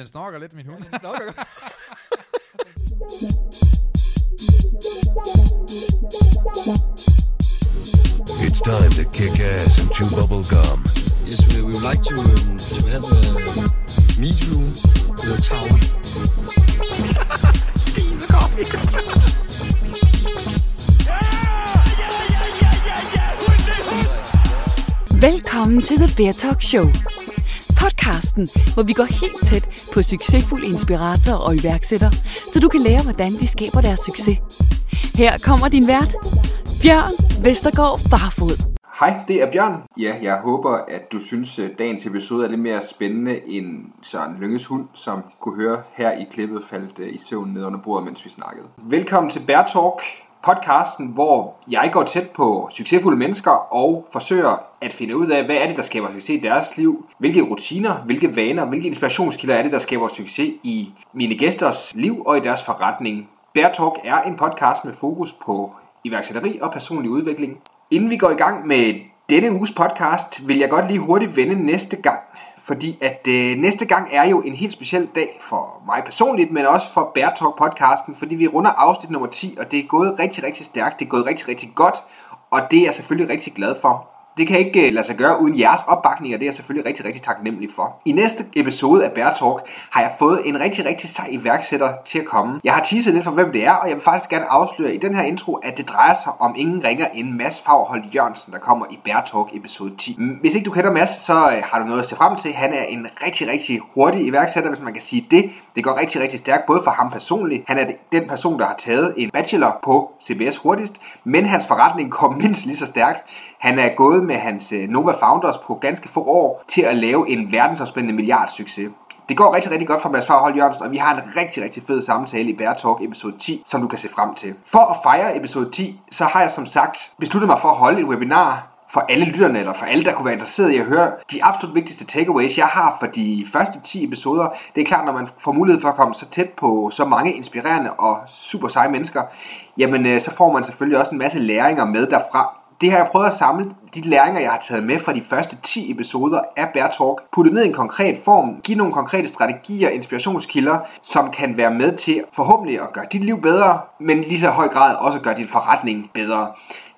Den snorker lidt, min hund. Den snorker It's time to kick ass and chew bubble gum. Yes, we, we would like to um, to have a meet you with a towel. Velkommen til The Bear Talk Show. Podcasten, hvor vi går helt tæt på succesfulde inspiratorer og iværksættere, så du kan lære, hvordan de skaber deres succes. Her kommer din vært, Bjørn Vestergaard Barfod. Hej, det er Bjørn. Ja, jeg håber, at du synes, at dagens episode er lidt mere spændende end Søren Lynges hund, som kunne høre her i klippet faldt øh, i søvn ned under bordet, mens vi snakkede. Velkommen til Bear Talk, podcasten, hvor jeg går tæt på succesfulde mennesker og forsøger at finde ud af, hvad er det, der skaber succes i deres liv, hvilke rutiner, hvilke vaner, hvilke inspirationskilder er det, der skaber succes i mine gæsters liv og i deres forretning. Bear Talk er en podcast med fokus på iværksætteri og personlig udvikling. Inden vi går i gang med denne uges podcast, vil jeg godt lige hurtigt vende næste gang. Fordi at øh, næste gang er jo en helt speciel dag for mig personligt, men også for Bærtalk podcasten, fordi vi runder afsnit nummer 10, og det er gået rigtig, rigtig stærkt, det er gået rigtig, rigtig godt, og det er jeg selvfølgelig rigtig glad for. Det kan ikke øh, lade sig gøre uden jeres opbakning, og det er jeg selvfølgelig rigtig, rigtig taknemmelig for. I næste episode af Bear Talk har jeg fået en rigtig, rigtig sej iværksætter til at komme. Jeg har teaset lidt for, hvem det er, og jeg vil faktisk gerne afsløre i den her intro, at det drejer sig om ingen ringer end Mads Fagholdt Jørgensen, der kommer i Bear Talk episode 10. Mm, hvis ikke du kender Mads, så øh, har du noget at se frem til. Han er en rigtig, rigtig hurtig iværksætter, hvis man kan sige det. Det går rigtig, rigtig stærkt, både for ham personligt. Han er den person, der har taget en bachelor på CBS hurtigst, men hans forretning går mindst lige så stærkt. Han er gået med hans øh, Nova Founders på ganske få år til at lave en verdensomspændende milliardsucces. Det går rigtig, rigtig godt for Mads Farhold Jørgensen, og vi har en rigtig, rigtig fed samtale i Bear Talk episode 10, som du kan se frem til. For at fejre episode 10, så har jeg som sagt besluttet mig for at holde et webinar for alle lytterne, eller for alle, der kunne være interesseret i at høre de absolut vigtigste takeaways, jeg har for de første 10 episoder. Det er klart, når man får mulighed for at komme så tæt på så mange inspirerende og super seje mennesker, jamen øh, så får man selvfølgelig også en masse læringer med derfra det har jeg prøvet at samle de læringer, jeg har taget med fra de første 10 episoder af Bear Talk, putte ned i en konkret form, give nogle konkrete strategier og inspirationskilder, som kan være med til forhåbentlig at gøre dit liv bedre, men lige så høj grad også gøre din forretning bedre.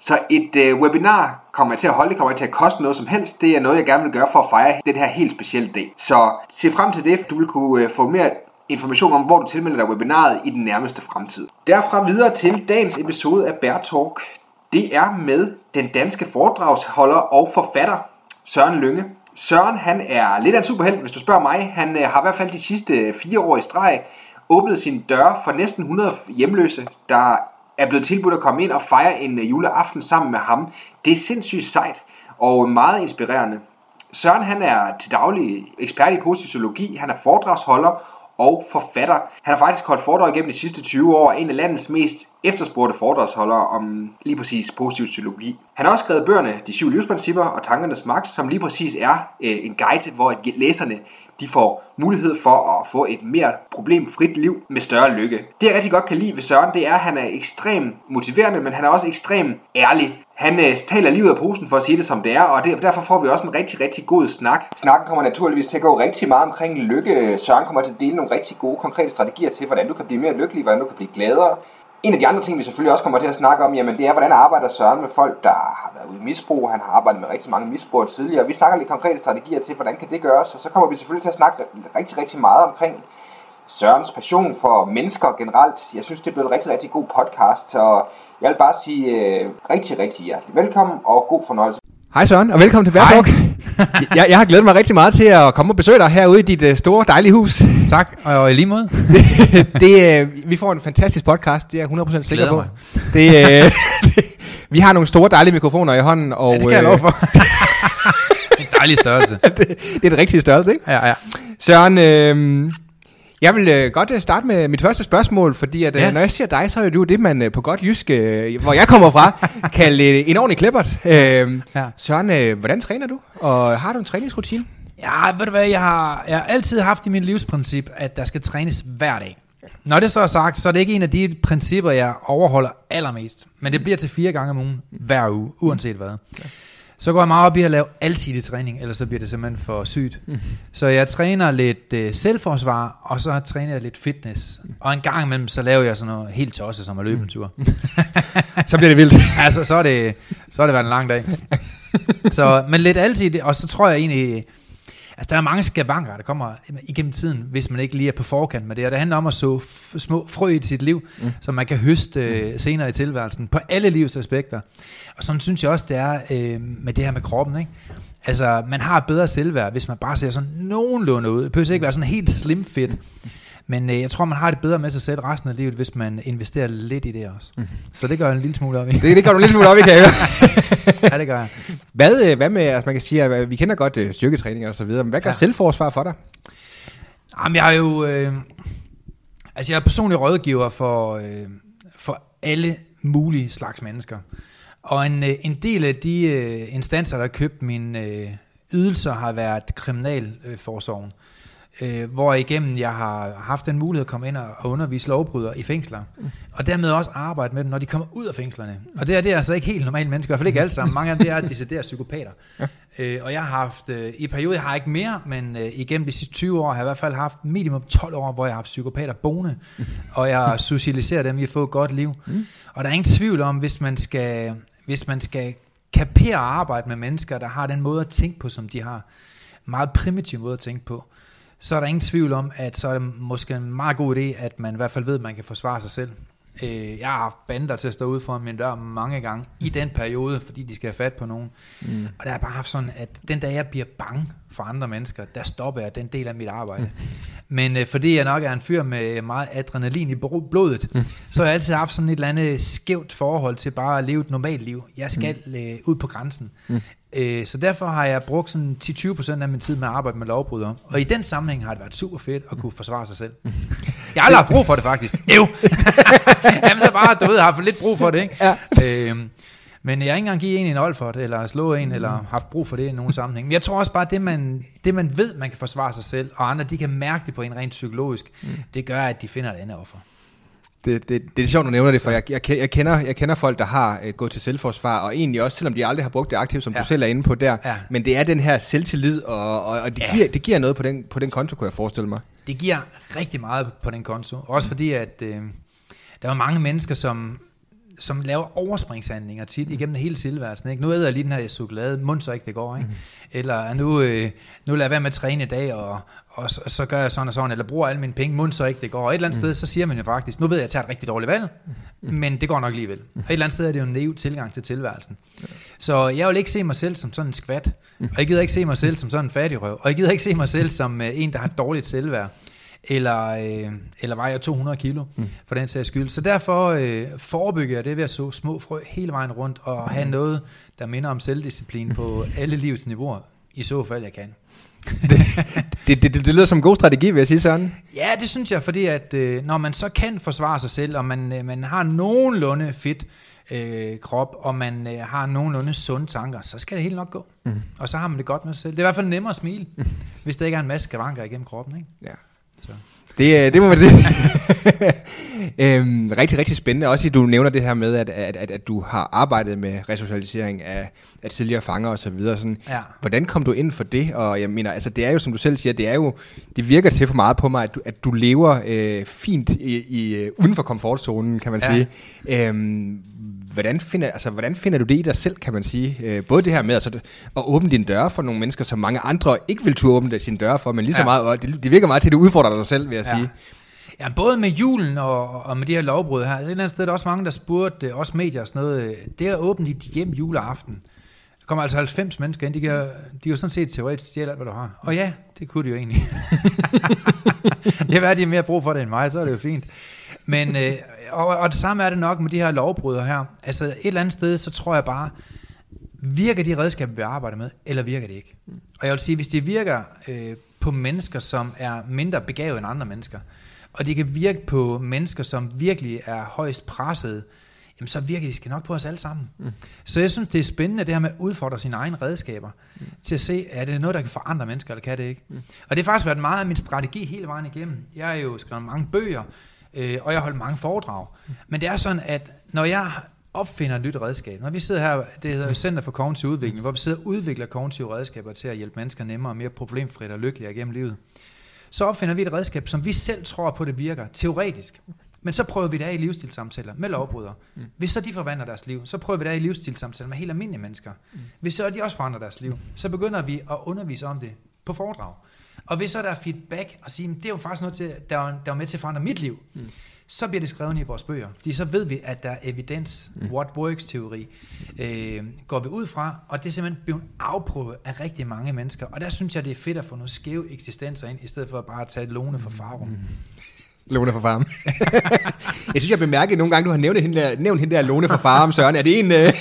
Så et øh, webinar kommer jeg til at holde, det kommer jeg til at koste noget som helst. Det er noget, jeg gerne vil gøre for at fejre den her helt specielle dag. Så se frem til det, du vil kunne øh, få mere information om, hvor du tilmelder dig webinaret i den nærmeste fremtid. Derfra videre til dagens episode af Bear Talk. Det er med den danske foredragsholder og forfatter Søren Lønge. Søren han er lidt af en superhelt, hvis du spørger mig. Han øh, har i hvert fald de sidste fire år i streg åbnet sin dør for næsten 100 hjemløse, der er blevet tilbudt at komme ind og fejre en øh, juleaften sammen med ham. Det er sindssygt sejt og meget inspirerende. Søren han er til daglig ekspert i positiv psykologi, han er foredragsholder og forfatter. Han har faktisk holdt foredrag gennem de sidste 20 år, en af landets mest efterspurgte foredragsholdere om lige præcis positiv psykologi. Han har også skrevet bøgerne De syv livsprincipper og Tankernes magt, som lige præcis er øh, en guide, hvor læserne de får mulighed for at få et mere problemfrit liv med større lykke. Det jeg rigtig godt kan lide ved Søren, det er, at han er ekstremt motiverende, men han er også ekstremt ærlig. Han øh, taler livet af posen for at sige det som det er, og det, derfor får vi også en rigtig, rigtig god snak. Snakken kommer naturligvis til at gå rigtig meget omkring lykke. Søren kommer til at dele nogle rigtig gode, konkrete strategier til, hvordan du kan blive mere lykkelig, hvordan du kan blive gladere. En af de andre ting, vi selvfølgelig også kommer til at snakke om, jamen det er, hvordan arbejder Søren med folk, der har været ude i misbrug. Han har arbejdet med rigtig mange misbrugere tidligere. Vi snakker lidt konkrete strategier til, hvordan kan det gøres, og så kommer vi selvfølgelig til at snakke rigtig, rigtig meget omkring Sørens passion for mennesker generelt. Jeg synes, det er blevet en rigtig, rigtig god podcast, og jeg vil bare sige øh, rigtig, rigtig hjertelig velkommen og god fornøjelse. Hej Søren, og velkommen til Bear Talk. jeg, jeg har glædet mig rigtig meget til at komme og besøge dig herude i dit uh, store, dejlige hus. Tak, og i lige måde. det, det, uh, vi får en fantastisk podcast, det er jeg 100% sikker på. mig. Det, uh, det, vi har nogle store, dejlige mikrofoner i hånden. Og, Ja, det skal jeg øh, lov for. en dejlig størrelse. det, det er den rigtige størrelse, ikke? Ja, ja. Søren, øh, jeg vil øh, godt øh, starte med mit første spørgsmål, fordi at, øh, Ja. når jeg siger dig, så er du det, man øh, på godt jysk, øh, hvor jeg kommer fra, kalder øh, en ordentlig klippert. Øh, Ja. Søren, øh, hvordan træner du? Og har du en træningsrutine? Ja, ved du hvad, jeg har, jeg har altid haft i mit livsprincip, at der skal trænes hver dag. Når det så er sagt, så er det ikke en af de principper, jeg overholder allermest. Men det bliver til fire gange om ugen, hver uge, uanset hvad. Så går jeg meget op i at lave alsidig træning, ellers så bliver det simpelthen for sygt. Mm. Så jeg træner lidt øh, selvforsvar, og så træner jeg lidt fitness. Og en gang imellem, så laver jeg sådan noget helt tosset, som at løbe en tur. Så bliver det vildt. altså, så er det, så er det været en lang dag. så, men lidt altid, og så tror jeg egentlig, altså der er mange skavanker, der kommer igennem tiden, hvis man ikke lige er på forkant med det, og det handler om at så små frø i sit liv, mm. som man kan høste øh, senere i tilværelsen, på alle livs aspekter. Og sådan synes jeg også, det er øh, med det her med kroppen, ikke? Altså, man har bedre selvværd, hvis man bare ser sådan nogenlunde ud. Det behøver ikke være sådan helt slim fit. Men øh, jeg tror, man har det bedre med sig selv resten af livet, hvis man investerer lidt i det også. Mm. Så det gør jeg en lille smule op i. Det, det går du lidt smule op i, kan jeg ja, det gør jeg. Hvad, øh, hvad med, altså man kan sige, at vi kender godt øh, styrketræning og så videre, men hvad gør. Ja. selvforsvar for dig? Jamen, jeg er jo... Øh, altså, jeg er personlig rådgiver for, øh, for alle mulige slags mennesker. Og en, øh, en del af de øh, instanser, der har købt mine øh, ydelser, har været kriminalforsorgen. Øh, hvor igennem jeg har haft den mulighed at komme ind og undervise lovbrydere i fængsler. Og dermed også arbejde med dem, når de kommer ud af fængslerne. Og det er, det er altså ikke helt normale mennesker, i hvert fald ikke alle sammen. Mange af dem det er deciderede psykopater. Øh, og jeg har haft, øh, i perioder, jeg har ikke mere, men øh, igennem de sidste 20 år har jeg i hvert fald haft minimum 12 år, hvor jeg har haft psykopater boende, og jeg har socialiseret dem i at få et godt liv. Og der er ingen tvivl om, hvis man skal, hvis man skal kapere og arbejde med mennesker, der har den måde at tænke på, som de har, meget primitiv måde at tænke på, så er der ingen tvivl om, at så er det måske en meget god idé, at man i hvert fald ved, at man kan forsvare sig selv. Øh, jeg har haft bander til at stå ude foran min dør mange gange i den periode, fordi de skal have fat på nogen. Mm. Og der har jeg bare haft sådan, at den dag jeg bliver bange for andre mennesker, der stopper jeg den del af mit arbejde. Mm. Men øh, fordi jeg nok er en fyr med meget adrenalin i blodet, mm. så har jeg altid haft sådan et eller andet skævt forhold til bare at leve et normalt liv. Jeg skal mm. øh, ud på grænsen. Mm. Øh, så derfor har jeg brugt sådan 10-20% af min tid med at arbejde med lovbrydere. Og i den sammenhæng har det været super fedt at kunne forsvare sig selv. Jeg har aldrig haft brug for det faktisk. Jo! Jamen så bare, du ved, har haft lidt brug for det, ikke? Ja. Øhm, men jeg har ikke engang givet en en Olfert, eller slået en, eller haft brug for det i nogen sammenhæng. Men jeg tror også bare, at det man, det man ved, man kan forsvare sig selv, og andre, de kan mærke det på en rent psykologisk, mm. det gør, at de finder et andet offer. Det, det, det er sjovt, du nævner det, for jeg, jeg, jeg, kender, jeg kender folk, der har øh, gået til selvforsvar, og egentlig også, selvom de aldrig har brugt det aktivt, som ja. Du selv er inde på der, Ja. men det er den her selvtillid, og, og, og det, ja. Giver, det giver noget på den, på den konto, kunne jeg forestille mig. Det giver rigtig meget på den konto. Også fordi, at øh, der er mange mennesker, som, som laver overspringshandlinger tit igennem hele tilværelsen. Ikke? Nu æder jeg lige den her chokolade, mund så ikke det går. Ikke? Mm. Eller nu, øh, nu lader jeg være med at træne i dag, og, og så, så gør jeg sådan og sådan, eller bruger alle mine penge, mund så ikke det går. Og et eller andet mm. sted, så siger man jo faktisk, nu ved jeg, at jeg tager et rigtig dårligt valg, mm. men det går nok alligevel. Og et eller andet sted er det jo en naiv tilgang til tilværelsen. Så jeg vil ikke se mig selv som sådan en skvat, og jeg gider ikke se mig selv som sådan en fattigrøv, og jeg gider ikke se mig selv som øh, en, der har dårligt selvværd eller, øh, eller vejer 200 kilo, mm. for den sags skyld. Så derfor øh, forebygger jeg det ved at så små frø hele vejen rundt, og have noget, der minder om selvdisciplin på alle livets niveauer, i så fald jeg kan. Det, det, det, det lyder som en god strategi, vil jeg sige sådan. Ja, det synes jeg, fordi at øh, når man så kan forsvare sig selv, og man, øh, man har nogenlunde fit øh, krop, og man øh, har nogenlunde sunde tanker, så skal det helt nok gå. Mm. Og så har man det godt med sig selv. Det er i hvert fald nemmere at smile, hvis der ikke er en masse skavanker igennem kroppen. Ikke? Ja. Så. Det, øh, det må man sige. øhm, rigtig, rigtig spændende. Også at du nævner det her med, at, at, at, at du har arbejdet med resocialisering af, af tidligere fanger og så videre. Sådan. Ja. Hvordan kom du ind for det? Og jeg mener, altså det er jo, som du selv siger, det er jo, det virker til for meget på mig, at du, at du lever øh, fint i, i, øh, uden for komfortzonen, kan man Ja. sige. Øhm, hvordan, finder, altså, hvordan finder du det i dig selv, kan man sige? Øh, både det her med altså, at åbne dine døre for nogle mennesker, som mange andre ikke vil turde åbne sine døre for, men lige så Ja. meget, og det, det virker meget til, at du udfordrer dig selv, vil jeg Ja. sige. Ja, både med julen og, og med de her lovbrud her. Et eller andet sted er der også mange, der spurgte, øh, også medier og sådan noget, øh, det at åbne dit hjem juleaften. Der kommer altså 90 mennesker ind, de kan, de kan jo sådan set teoretisk stjæle alt, hvad du har. Og ja, det kunne de jo egentlig. det er hvad, de har mere brug for det end mig, så er det jo fint. Men, øh, og, og det samme er det nok med de her lovbrydere her. Altså et eller andet sted, så tror jeg bare, virker de redskaber, vi arbejder med, eller virker det ikke? Og jeg vil sige, hvis de virker øh, på mennesker, som er mindre begavet end andre mennesker, og de kan virke på mennesker, som virkelig er højst presset, jamen så virker de skal nok på os alle sammen. Mm. Så jeg synes, det er spændende det her med at udfordre sine egne redskaber, mm. til at se, er det noget, der kan forandre mennesker, eller kan det ikke? Mm. Og det har faktisk været meget af min strategi hele vejen igennem. Jeg har jo skrevet mange bøger, øh, og jeg har holdt mange foredrag. Mm. Men det er sådan, at når jeg opfinder et nyt redskab. Når vi sidder her, det hedder Center for Kognitiv Udvikling, hvor vi sidder og udvikler kognitive redskaber til at hjælpe mennesker nemmere og mere problemfrit og lykkeligere gennem livet, så opfinder vi et redskab, som vi selv tror på, det virker, teoretisk. Men så prøver vi det af i livsstilssamtaler med lovbrydere. Hvis så de forvandler deres liv, så prøver vi det af i livsstilssamtaler med helt almindelige mennesker. Hvis så de også forandrer deres liv, så begynder vi at undervise om det på foredrag. Og hvis så der er feedback og sige, "Men det er jo faktisk noget, til, der, er, der er med til at forandre mit liv, mm. så bliver det skrevet i vores bøger. Fordi så ved vi, at der er evidens, mm. what works teori, øh, går vi ud fra, og det er simpelthen blevet afprøvet af rigtig mange mennesker. Og der synes jeg, det er fedt at få nogle skæve eksistenser ind, i stedet for bare at tage et låne for farum. Mm. Lone fra Farm. jeg synes, jeg bemærkede nogle gange, du har nævnt hende der, nævnt hende der Lone fra Farm, Søren. Er det en... Øh...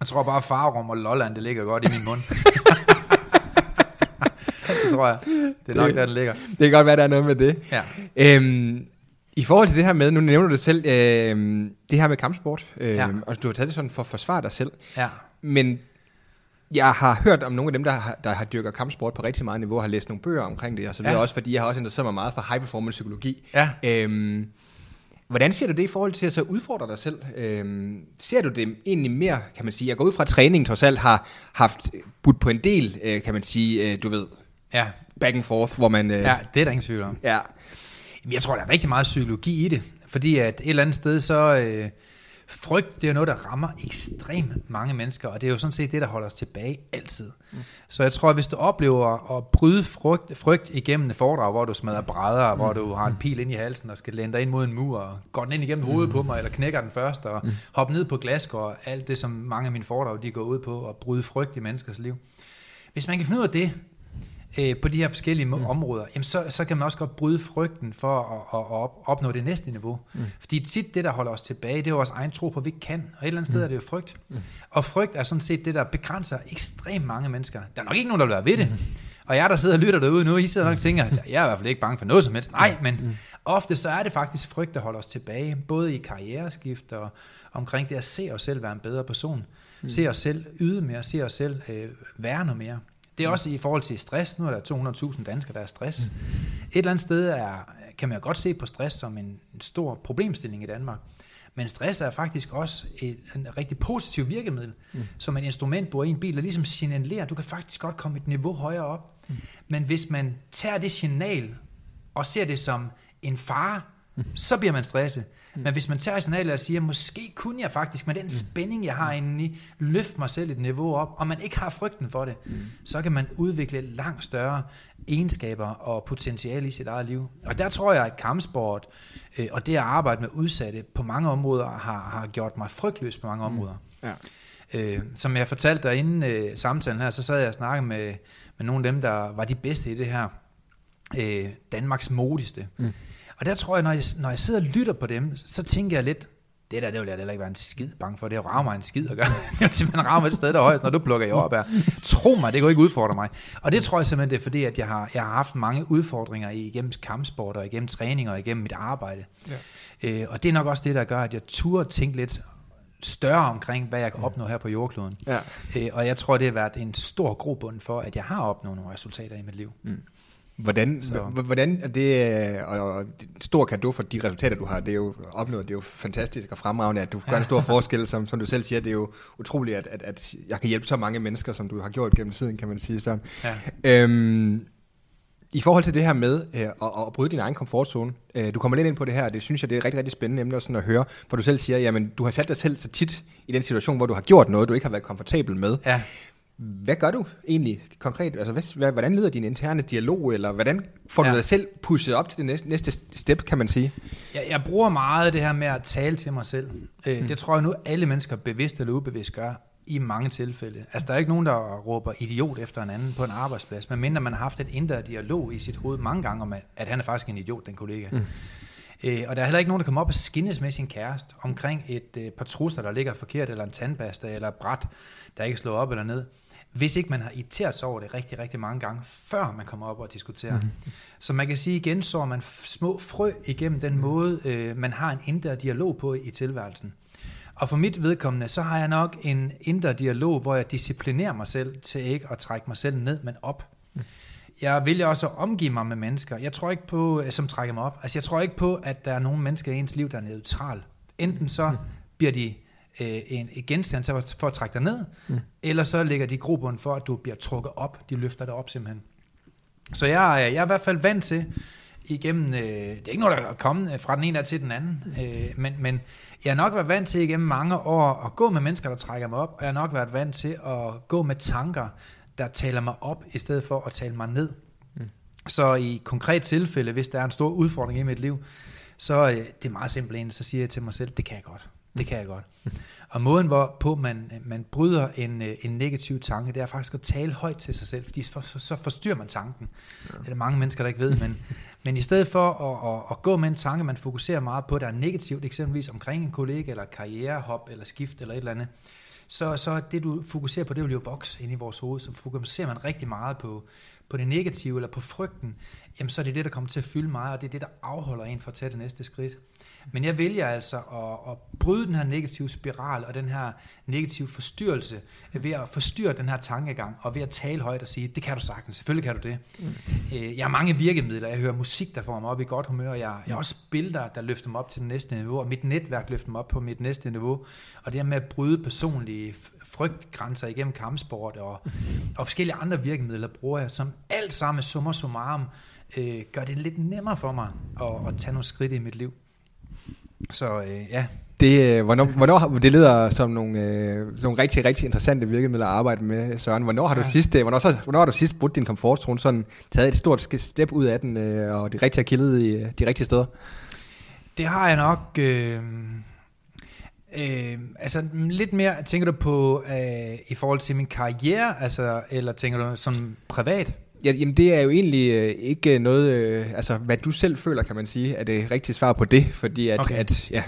Jeg tror bare, Farum og Lolland, det ligger godt i min mund. det tror jeg. Det er nok, der den ligger. Det kan godt være, der er noget med det. Ja. Øhm, I forhold til det her med, nu nævner du det selv, øhm, det her med kampsport, øhm, Ja. og du har taget det sådan for at forsvare dig selv. Ja. Men jeg har hørt om nogle af dem, der har, der har dyrket kampsport på rigtig meget niveau, har læst nogle bøger omkring det, og så videre Ja. også, fordi jeg har også interesseret mig meget for high performance psykologi. Ja. Øhm, hvordan ser du det i forhold til at så udfordre dig selv? Øhm, ser du det egentlig mere, kan man sige, jeg går ud fra at træningen trods alt har haft budt på en del, øh, kan man sige, øh, du ved, Ja. back and forth, hvor man... Øh, ja, det er der ingen tvivl om. ja. Jamen, Jeg tror, der er rigtig meget psykologi i det. Fordi at et eller andet sted, så øh, frygt, det er noget, der rammer ekstremt mange mennesker, og det er jo sådan set det, der holder os tilbage altid. Mm. Så jeg tror, at hvis du oplever at bryde frygt, frygt igennem et foredrag, hvor du smadrer brædder, mm. hvor du har en pil ind i halsen og skal lænde dig ind mod en mur, og går den ind igennem hovedet på mig, eller knækker den først, og mm. hopper ned på glasgård, og alt det, som mange af mine foredrag, de går ud på, at bryde frygt i menneskers liv. Hvis man kan finde ud af det, øh, på de her forskellige mm. områder, jamen så, så kan man også godt bryde frygten for at, at, at op, opnå det næste niveau. Mm. Fordi tit det, der holder os tilbage, det er vores egen tro på, at vi kan. Og et eller andet sted er det jo frygt. Mm. Og frygt er sådan set det, der begrænser ekstremt mange mennesker. Der er nok ikke nogen, der vil være ved det. Mm. Og jeg, der sidder og lytter derude nu, I sidder nok og tænker, jeg er i hvert fald ikke bange for noget som helst. Nej, men mm. ofte så er det faktisk frygt, der holder os tilbage. Både i karriereskift og omkring det at se os selv være en bedre person. Mm. Se os selv yde mere, se os selv øh, være noget mere. Det er også i forhold til stress. Nu er der 200.000 danskere, der er stress. Et eller andet sted er, kan man jo godt se på stress som en, en stor problemstilling i Danmark. Men stress er faktisk også et en rigtig positiv virkemiddel, mm. som et instrument bruger i en bil, der ligesom signalerer, du kan faktisk godt komme et niveau højere op. Mm. Men hvis man tager det signal og ser det som en fare, mm. så bliver man stresset. Mm. Men hvis man tager signalet og siger, måske kunne jeg faktisk med den spænding, jeg har inde i, løfte mig selv et niveau op, og man ikke har frygten for det, mm. så kan man udvikle langt større egenskaber og potentiale i sit eget liv. Og der tror jeg, at kampsport øh, og det at arbejde med udsatte på mange områder har, har gjort mig frygtløs på mange områder. Ja. Øh, som jeg fortalte dig inden øh, samtalen her, så sad jeg og snakkede med, med nogle af dem, der var de bedste i det her. Øh, Danmarks modigste. Mm. Og der tror jeg når, jeg, når jeg sidder og lytter på dem, så tænker jeg lidt, det der, det vil jeg heller ikke være en skid bange for. Det rammer en skid at gøre. Det vil simpelthen ramme et sted, der er højst, når du plukker i op Tro mig, det kan ikke udfordre mig. Og det tror jeg simpelthen, det er fordi, at jeg har, jeg har haft mange udfordringer igennem kampsport og igennem træning og igennem mit arbejde. Ja. Øh, og det er nok også det, der gør, at jeg turde tænke lidt større omkring, hvad jeg kan opnå her på jordkloden. Ja. Øh, og jeg tror, det har været en stor grobund for, at jeg har opnået nogle resultater i mit liv. Mm. Hvordan, Så. hvordan er det, øh, og, og det en stor kado for de resultater, du har, det er jo opnået, det er jo fantastisk og fremragende, at du gør en stor forskel, som, som du selv siger, det er jo utroligt, at, at, at jeg kan hjælpe så mange mennesker, som du har gjort gennem tiden, kan man sige sådan. Ja. Øhm, I forhold til det her med øh, at, at bryde din egen komfortzone, øh, du kommer lidt ind på det her, og det synes jeg, det er et rigtig, rigtig spændende emne sådan at høre, for du selv siger, jamen du har sat dig selv så tit i den situation, hvor du har gjort noget, du ikke har været komfortabel med. Ja. Hvad gør du egentlig konkret? Altså, hvad, hvad, hvordan leder din interne dialog, eller hvordan får du Ja. dig selv pushet op til det næste, næste step, kan man sige? Jeg, jeg bruger meget det her med at tale til mig selv. Øh, mm. Det tror jeg nu, alle mennesker bevidst eller ubevidst gør i mange tilfælde. Altså, der er ikke nogen, der råber idiot efter en anden på en arbejdsplads, medmindre man har haft en indre dialog i sit hoved mange gange om, at, at han er faktisk en idiot, den kollega. Mm. Øh, og der er heller ikke nogen, der kommer op og skinnes med sin kæreste omkring et øh, par trusser, der ligger forkert, eller en tandbørste, eller et bræt, der ikke slår op eller ned. Hvis ikke man har irriteret sig over det rigtig, rigtig mange gange, før man kommer op og diskuterer. Mm. Så man kan sige igen, så man små frø igennem den måde, øh, man har en indre dialog på i tilværelsen. Og for mit vedkommende, så har jeg nok en indre dialog, hvor jeg disciplinerer mig selv til ikke at trække mig selv ned, men op. Jeg vælger også at omgive mig med mennesker, jeg tror ikke på, øh, som trækker mig op. Altså jeg tror ikke på, at der er nogen mennesker i ens liv, der er neutral. Enten så bliver de øh, en, en genstand at- for at trække dig ned, mm. eller så lægger de grobund for, at du bliver trukket op. De løfter dig op simpelthen. Så jeg, er- jeg er i hvert fald vant til igennem, øh, det er ikke noget, der er kommet øh, fra den ene til den anden, øh, men, men jeg har nok været vant til igennem mange år at gå med mennesker, der trækker mig op, og jeg har nok været vant til at gå med tanker, der taler mig op, i stedet for at tale mig ned. Mm. Så i konkret tilfælde, hvis der er en stor udfordring i mit liv, så øh, det er meget simpelt en, så siger jeg til mig selv, det kan jeg godt. Det kan jeg godt. Og måden, hvorpå man, man bryder en, øh, en negativ tanke, det er faktisk at tale højt til sig selv, fordi for, så, så forstyrrer man tanken. Det er der mange mennesker, der ikke ved, men, men i stedet for at, at, at gå med en tanke, man fokuserer meget på, der er negativt, eksempelvis omkring en kollega, eller karrierehop, eller skift, eller et eller andet, så, så det du fokuserer på, det vil jo vokse ind i vores hoved, så fokuserer man rigtig meget på, på det negative, eller på frygten, jamen så er det det, der kommer til at fylde mig, og det er det, der afholder en fra at tage det næste skridt. Men jeg vælger altså at, at bryde den her negative spiral, og den her negative forstyrrelse, ved at forstyrre den her tankegang, og ved at tale højt og sige, det kan du sagtens, selvfølgelig kan du det. Mm. Jeg har mange virkemidler, jeg hører musik, der får mig op i godt humør, jeg, jeg har også billeder, der løfter mig op til det næste niveau, og mit netværk løfter mig op på mit næste niveau, og det her med at bryde personlige frygtgrænser igennem kampsport, og, og forskellige andre virkemidler bruger jeg, som alt sammen summer summarum, øh, gør det lidt nemmere for mig at, at tage nogle skridt i mit liv. Så øh, ja, Det, øh, hvornår, hvornår, det lyder som nogle, øh, sådan nogle rigtig, rigtig interessante virkemidler at arbejde med, Søren. Hvornår har du Ja. sidst, øh, hvornår, så, hvornår har du sidst brudt din komfortzone, sådan taget et stort step ud af den, øh, og det rigtige har kildet i øh, de rigtige steder? Det har jeg nok... Øh, øh, altså lidt mere, tænker du på øh, i forhold til min karriere, altså, eller tænker du som privat? Ja, jamen det er jo egentlig øh, ikke noget, øh, altså hvad du selv føler, kan man sige, er det rigtige svar på det, fordi at, Okay. at ja,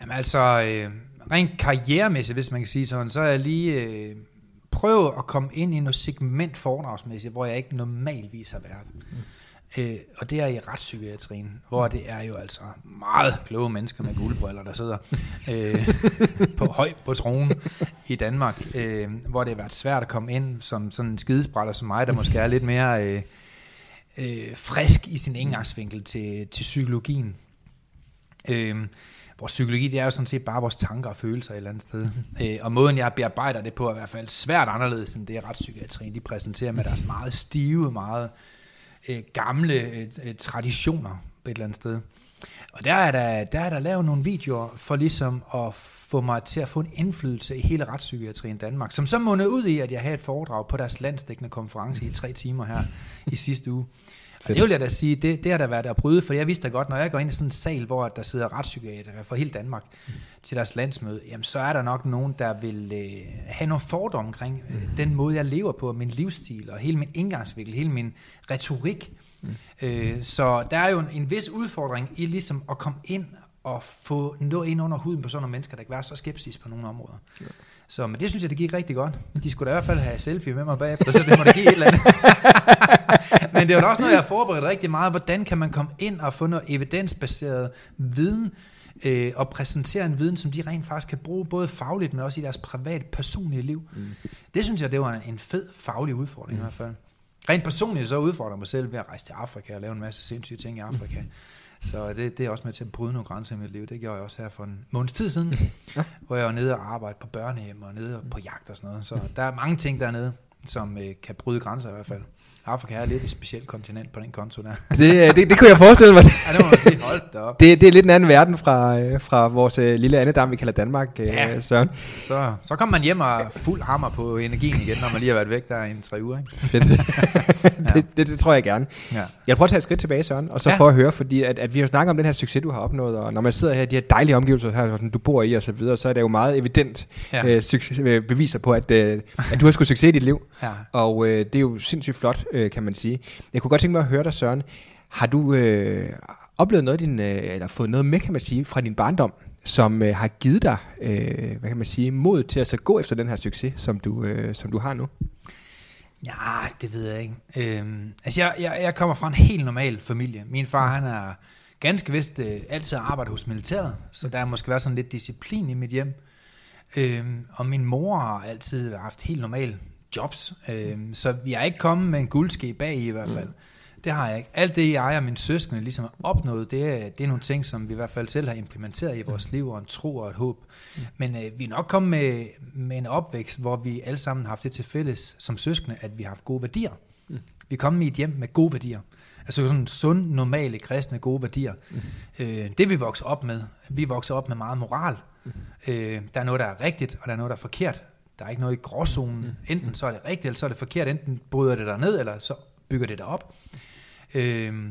Jamen altså, øh, rent karrieremæssigt, hvis man kan sige sådan, så er jeg lige øh, prøvet at komme ind i noget segment foredragsmæssigt, hvor jeg ikke normalvis har været. Mm. Øh, og det er i retspsykiatrien, hvor det er jo altså meget kloge mennesker med guldbriller, der sidder øh, på højt på tronen i Danmark, øh, hvor det har været svært at komme ind som sådan en skidesprætter som mig, der måske er lidt mere øh, øh, frisk i sin indgangsvinkel til, til psykologien. Øhm, vores psykologi, det er jo sådan set bare vores tanker og følelser et eller andet sted. Øh, og måden, jeg bearbejder det på, er i hvert fald svært anderledes, end det retspsykiatrien, de præsenterer med deres meget stive, meget øh, gamle øh, øh, traditioner på et eller andet sted. Og der er der, der er der lavet nogle videoer for ligesom at få mig til at få en indflydelse i hele retspsykiatrien i Danmark, som så mundede ud i, at jeg havde et foredrag på deres landsdækkende konference i tre timer her i sidste uge. Og det vil jeg da sige, det, det har da været at bryde, for jeg vidste da godt, når jeg går ind i sådan en sal, hvor der sidder retspsykiatere fra hele Danmark mm. til deres landsmøde, jamen så er der nok nogen, der vil øh, have nogle fordomme omkring øh, den måde, jeg lever på, min livsstil og hele min indgangsvinkel, hele min retorik. Mm. Øh, så der er jo en, en vis udfordring i ligesom at komme ind og få noget ind under huden på sådan nogle mennesker, der kan være så skepsis på nogle områder. Ja. Så men det synes jeg, det gik rigtig godt. De skulle da i hvert fald have selfie med mig bagefter, så det må da give et eller andet. Men det er jo også noget, jeg har forberedt rigtig meget. Hvordan kan man komme ind og få noget evidensbaseret viden, øh, og præsentere en viden, som de rent faktisk kan bruge, både fagligt, men også i deres privat, personlige liv. Mm. Det synes jeg, det var en, en fed faglig udfordring mm. i hvert fald. Rent personligt så udfordrer jeg mig selv ved at rejse til Afrika og lave en masse sindssyge ting i Afrika. Så det, det er også med til at bryde nogle grænser i mit liv. Det gjorde jeg også her for en måneds tid siden, hvor jeg var nede og arbejde på børnehjem og nede på jagt og sådan noget. Så der er mange ting dernede, som øh, kan bryde grænser i hvert fald. Afrika er lidt et specielt kontinent på den konto der. det, øh, det, det kunne jeg forestille mig. ja, det må man sige. Hold da op. Det, det er lidt en anden verden fra, øh, fra vores øh, lille andedam, vi kalder Danmark, Ja. ja. Søren. Så, så kommer man hjem og fuld hammer på energien igen, når man lige har været væk der i en tre uger. Ikke? Fedt. det, det, det tror jeg gerne. Ja. Jeg vil prøve at tage et skridt tilbage, Søren, og så Ja. ja. prøve at høre, fordi at, at vi har snakket om den her succes, du har opnået, og når man sidder her i de her dejlige omgivelser, her, du bor i og så videre, så er det jo meget evident Ja. ja. øh, succes, beviser på, at, øh, at du har sgu succes i dit liv. Ja. Og øh, det er jo sindssygt flot, øh, kan man sige. Jeg kunne godt tænke mig at høre dig, Søren. Har du øh, oplevet noget, din, øh, eller fået noget med, kan man sige, fra din barndom, som øh, har givet dig, øh, hvad kan man sige, mod til at så gå efter den her succes, som du, øh, som du har nu? Ja, det ved jeg ikke. Øhm, altså, jeg, jeg, jeg kommer fra en helt normal familie. Min far, han er ganske vist øh, altid arbejdet hos militæret, så der har måske været sådan lidt disciplin i mit hjem. Øhm, og min mor har altid haft helt normal jobs, øhm, så vi er ikke kommet med en guldske bag i i hvert fald. Det har jeg ikke. Alt det, jeg og mine søskende ligesom har opnået, det er, det er nogle ting, som vi i hvert fald selv har implementeret i vores liv, og en tro og et håb. Men øh, vi er nok kommet med, med en opvækst, hvor vi alle sammen har haft det til fælles som søskende, at vi har haft gode værdier. Vi er kommet i et hjem med gode værdier. Altså sådan sunde, normale, kristne, gode værdier. Øh, det vi vokser op med. Vi vokser op med meget moral. Øh, der er noget, der er rigtigt, og der er noget, der er forkert. Der er ikke noget i gråzonen. Enten så er det rigtigt, eller så er det forkert. Enten bryder det der ned, eller så bygger det der op. Øh,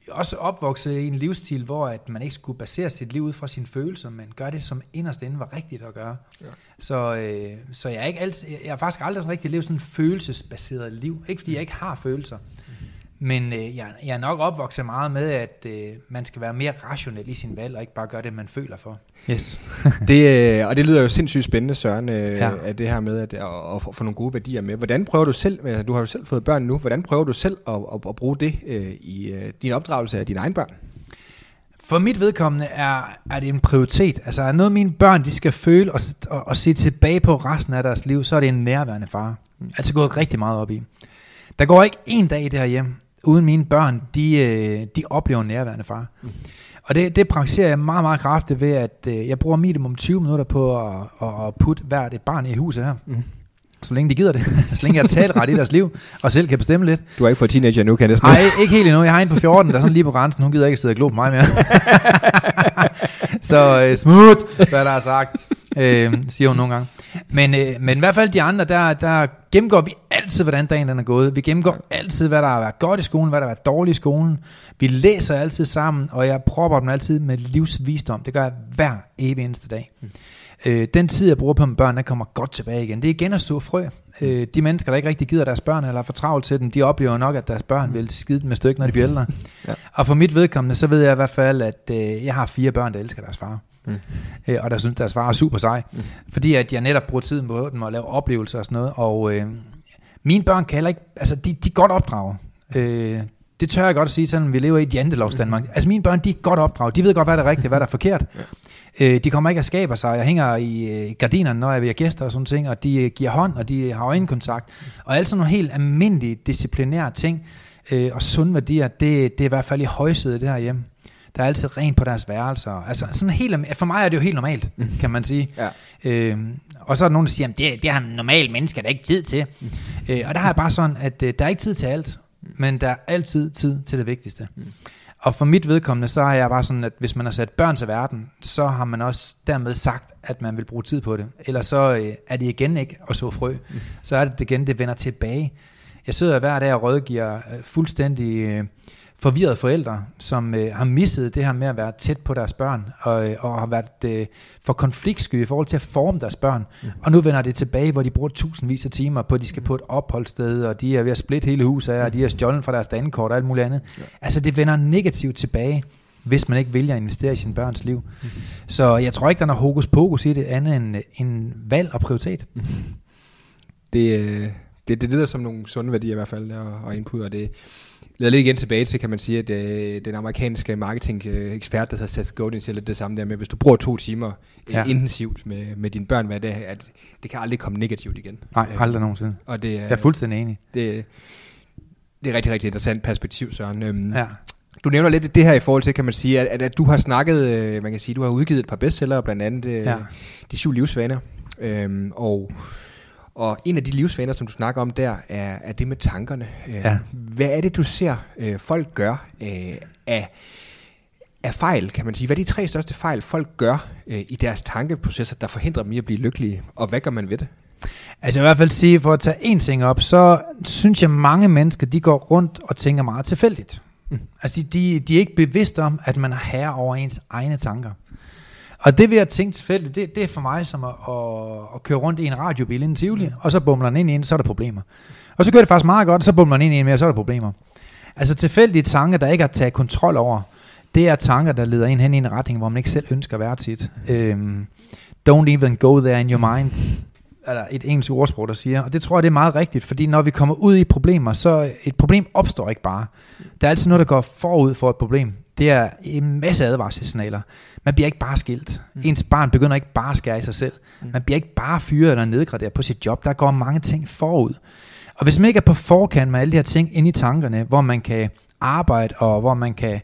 vi er også opvokset i en livsstil, hvor at man ikke skulle basere sit liv ud fra sine følelser, men gøre det, som inderst inde var rigtigt at gøre. Ja. Så, øh, så jeg, er ikke altid, jeg, har faktisk aldrig sådan rigtig levet sådan et følelsesbaseret liv. Ikke fordi jeg ikke har følelser, men øh, jeg, jeg er nok opvokset meget med, at øh, man skal være mere rationel i sin valg, og ikke bare gøre det, man føler for. Yes. det, øh, og det lyder jo sindssygt spændende, Søren, øh, Ja. at det her med at, at, at få få nogle gode værdier med. Hvordan prøver du selv, altså, du har jo selv fået børn nu, hvordan prøver du selv at, at, at bruge det øh, i øh, din opdragelse af dine egne børn? For mit vedkommende er, er det en prioritet. Altså er noget mine børn, de skal føle og, og, og se tilbage på resten af deres liv, så er det en nærværende far. Altså gået rigtig meget op i. Der går ikke en dag i det her hjem, uden mine børn, de, øh, de oplever en nærværende far. Og det, det praktiserer jeg meget, meget kraftigt ved, at øh, jeg bruger minimum 20 minutter på at, at, putte hvert et barn i huset her. Mm. Så længe de gider det. så længe jeg har talt ret i deres liv, og selv kan bestemme lidt. Du har ikke fået teenager nu, kan jeg næsten. Nej, ikke helt endnu. Jeg har en på 14, der er sådan lige på grænsen. Hun gider ikke sidde og glo på mig mere. så øh, smooth, hvad der er sagt, øh, siger hun nogle gange. Men, øh, men i hvert fald de andre, der, der gennemgår vi altid, hvordan dagen den er gået. Vi gennemgår altid, hvad der har været godt i skolen, hvad der har været dårligt i skolen. Vi læser altid sammen, og jeg propper dem altid med livsvisdom. Det gør jeg hver evig eneste dag. Øh, den tid, jeg bruger på mine børn, der kommer godt tilbage igen. Det er igen at så frø. Øh, de mennesker, der ikke rigtig gider deres børn, eller er for travlt til dem, de oplever nok, at deres børn vil skide dem med stykke, når de bliver ældre. Ja. Og for mit vedkommende, så ved jeg i hvert fald, at øh, jeg har fire børn, der elsker deres far. Mm. Øh, og der synes, deres far er super sej. Mm. Fordi at jeg netop bruger tiden på dem og lave oplevelser og sådan noget. Og øh, mine børn kan heller ikke, altså de, de er godt opdraget. Øh, det tør jeg godt at sige, selvom vi lever i et jantelovs Danmark. Altså mine børn, de er godt opdraget. De ved godt, hvad der er rigtigt, hvad der er forkert. Øh, de kommer ikke at skabe sig. Jeg hænger i øh, gardinerne, når jeg vil have gæster og sådan ting, og de øh, giver hånd, og de har øjenkontakt. Og alt sådan nogle helt almindelige, disciplinære ting, øh, og sunde værdier, det, det er i hvert fald i højsædet det her hjem. Der er altid rent på deres værelser. Altså, sådan helt, for mig er det jo helt normalt, kan man sige. Ja. Øh, og så er der nogen, der siger, at det, det har normale mennesker der ikke tid til. Øh, og der har jeg bare sådan, at øh, der er ikke tid til alt, men der er altid tid til det vigtigste. Og for mit vedkommende, så har jeg bare sådan, at hvis man har sat børn til verden, så har man også dermed sagt, at man vil bruge tid på det. Ellers så øh, er det igen ikke at så frø. Så er det igen, det vender tilbage. Jeg sidder hver dag og rådgiver øh, fuldstændig øh, forvirrede forældre, som øh, har misset det her med at være tæt på deres børn, og, øh, og har været øh, for konfliktsky i forhold til at forme deres børn. Mm. Og nu vender det tilbage, hvor de bruger tusindvis af timer på, at de skal på et opholdssted, og de er ved at splitte hele huset af, og de er stjålet fra deres dankort og alt muligt andet. Ja. Altså det vender negativt tilbage, hvis man ikke vælger at investere i sine børns liv. Mm. Så jeg tror ikke, der er noget hokus pokus i det, andet end, end valg og prioritet. Mm. Det, øh, det, det lyder som nogle sunde værdier i hvert fald, og, og input, og det leder lidt igen tilbage til, kan man sige, at øh, den amerikanske marketing-ekspert, der har sat Godin siger lidt det samme der med, hvis du bruger to timer Ja. ja. intensivt med, med dine børn hver dag, at det kan aldrig komme negativt igen. Nej, Øh, aldrig nogensinde. Og det, er- Jeg er fuldstændig enig. det, det er rigtig, rigtig interessant perspektiv, Søren. Øhm, Ja. Du nævner lidt det her i forhold til, kan man sige, at, at, at du har snakket, øh, man kan sige, du har udgivet et par bestsellere, blandt andet øh, ja. De syv livsvaner. Øhm, og, og en af de livsvaner, som du snakker om der, er, er det med tankerne. Øh, Ja. Hvad er det, du ser øh, folk gør øh, af, af fejl, kan man sige? Hvad er de tre største fejl, folk gør øh, i deres tankeprocesser, der forhindrer dem i at blive lykkelige? Og hvad gør man ved det? Altså i hvert fald sige, for at tage en ting op, så synes jeg, mange mennesker, de går rundt og tænker meget tilfældigt. Mm. Altså de, de, de er ikke bevidste om, at man er herre over ens egne tanker. Og det ved at tænke tilfældigt, det, det er for mig som at, at, at køre rundt i en radiobil inden Tivoli, mm. og så bumler den ind i en, så er der problemer. Og så kører det faktisk meget godt, og så bumler den ind i en mere, så er der problemer. Altså tilfældige tanker, der ikke har taget kontrol over, det er tanker, der leder en hen i en retning, hvor man ikke selv ønsker at være tit. Øhm, don't even go there in your mind eller et engelsk ordsprog, der siger, og det tror jeg, det er meget rigtigt, fordi når vi kommer ud i problemer, så et problem opstår ikke bare. Der er altid noget, der går forud for et problem. Det er en masse advarselssignaler. Man bliver ikke bare skilt. Ens barn begynder ikke bare at skære i sig selv. Man bliver ikke bare fyret eller nedgraderet på sit job. Der går mange ting forud. Og hvis man ikke er på forkant med alle de her ting inde i tankerne, hvor man kan arbejde, og hvor man kan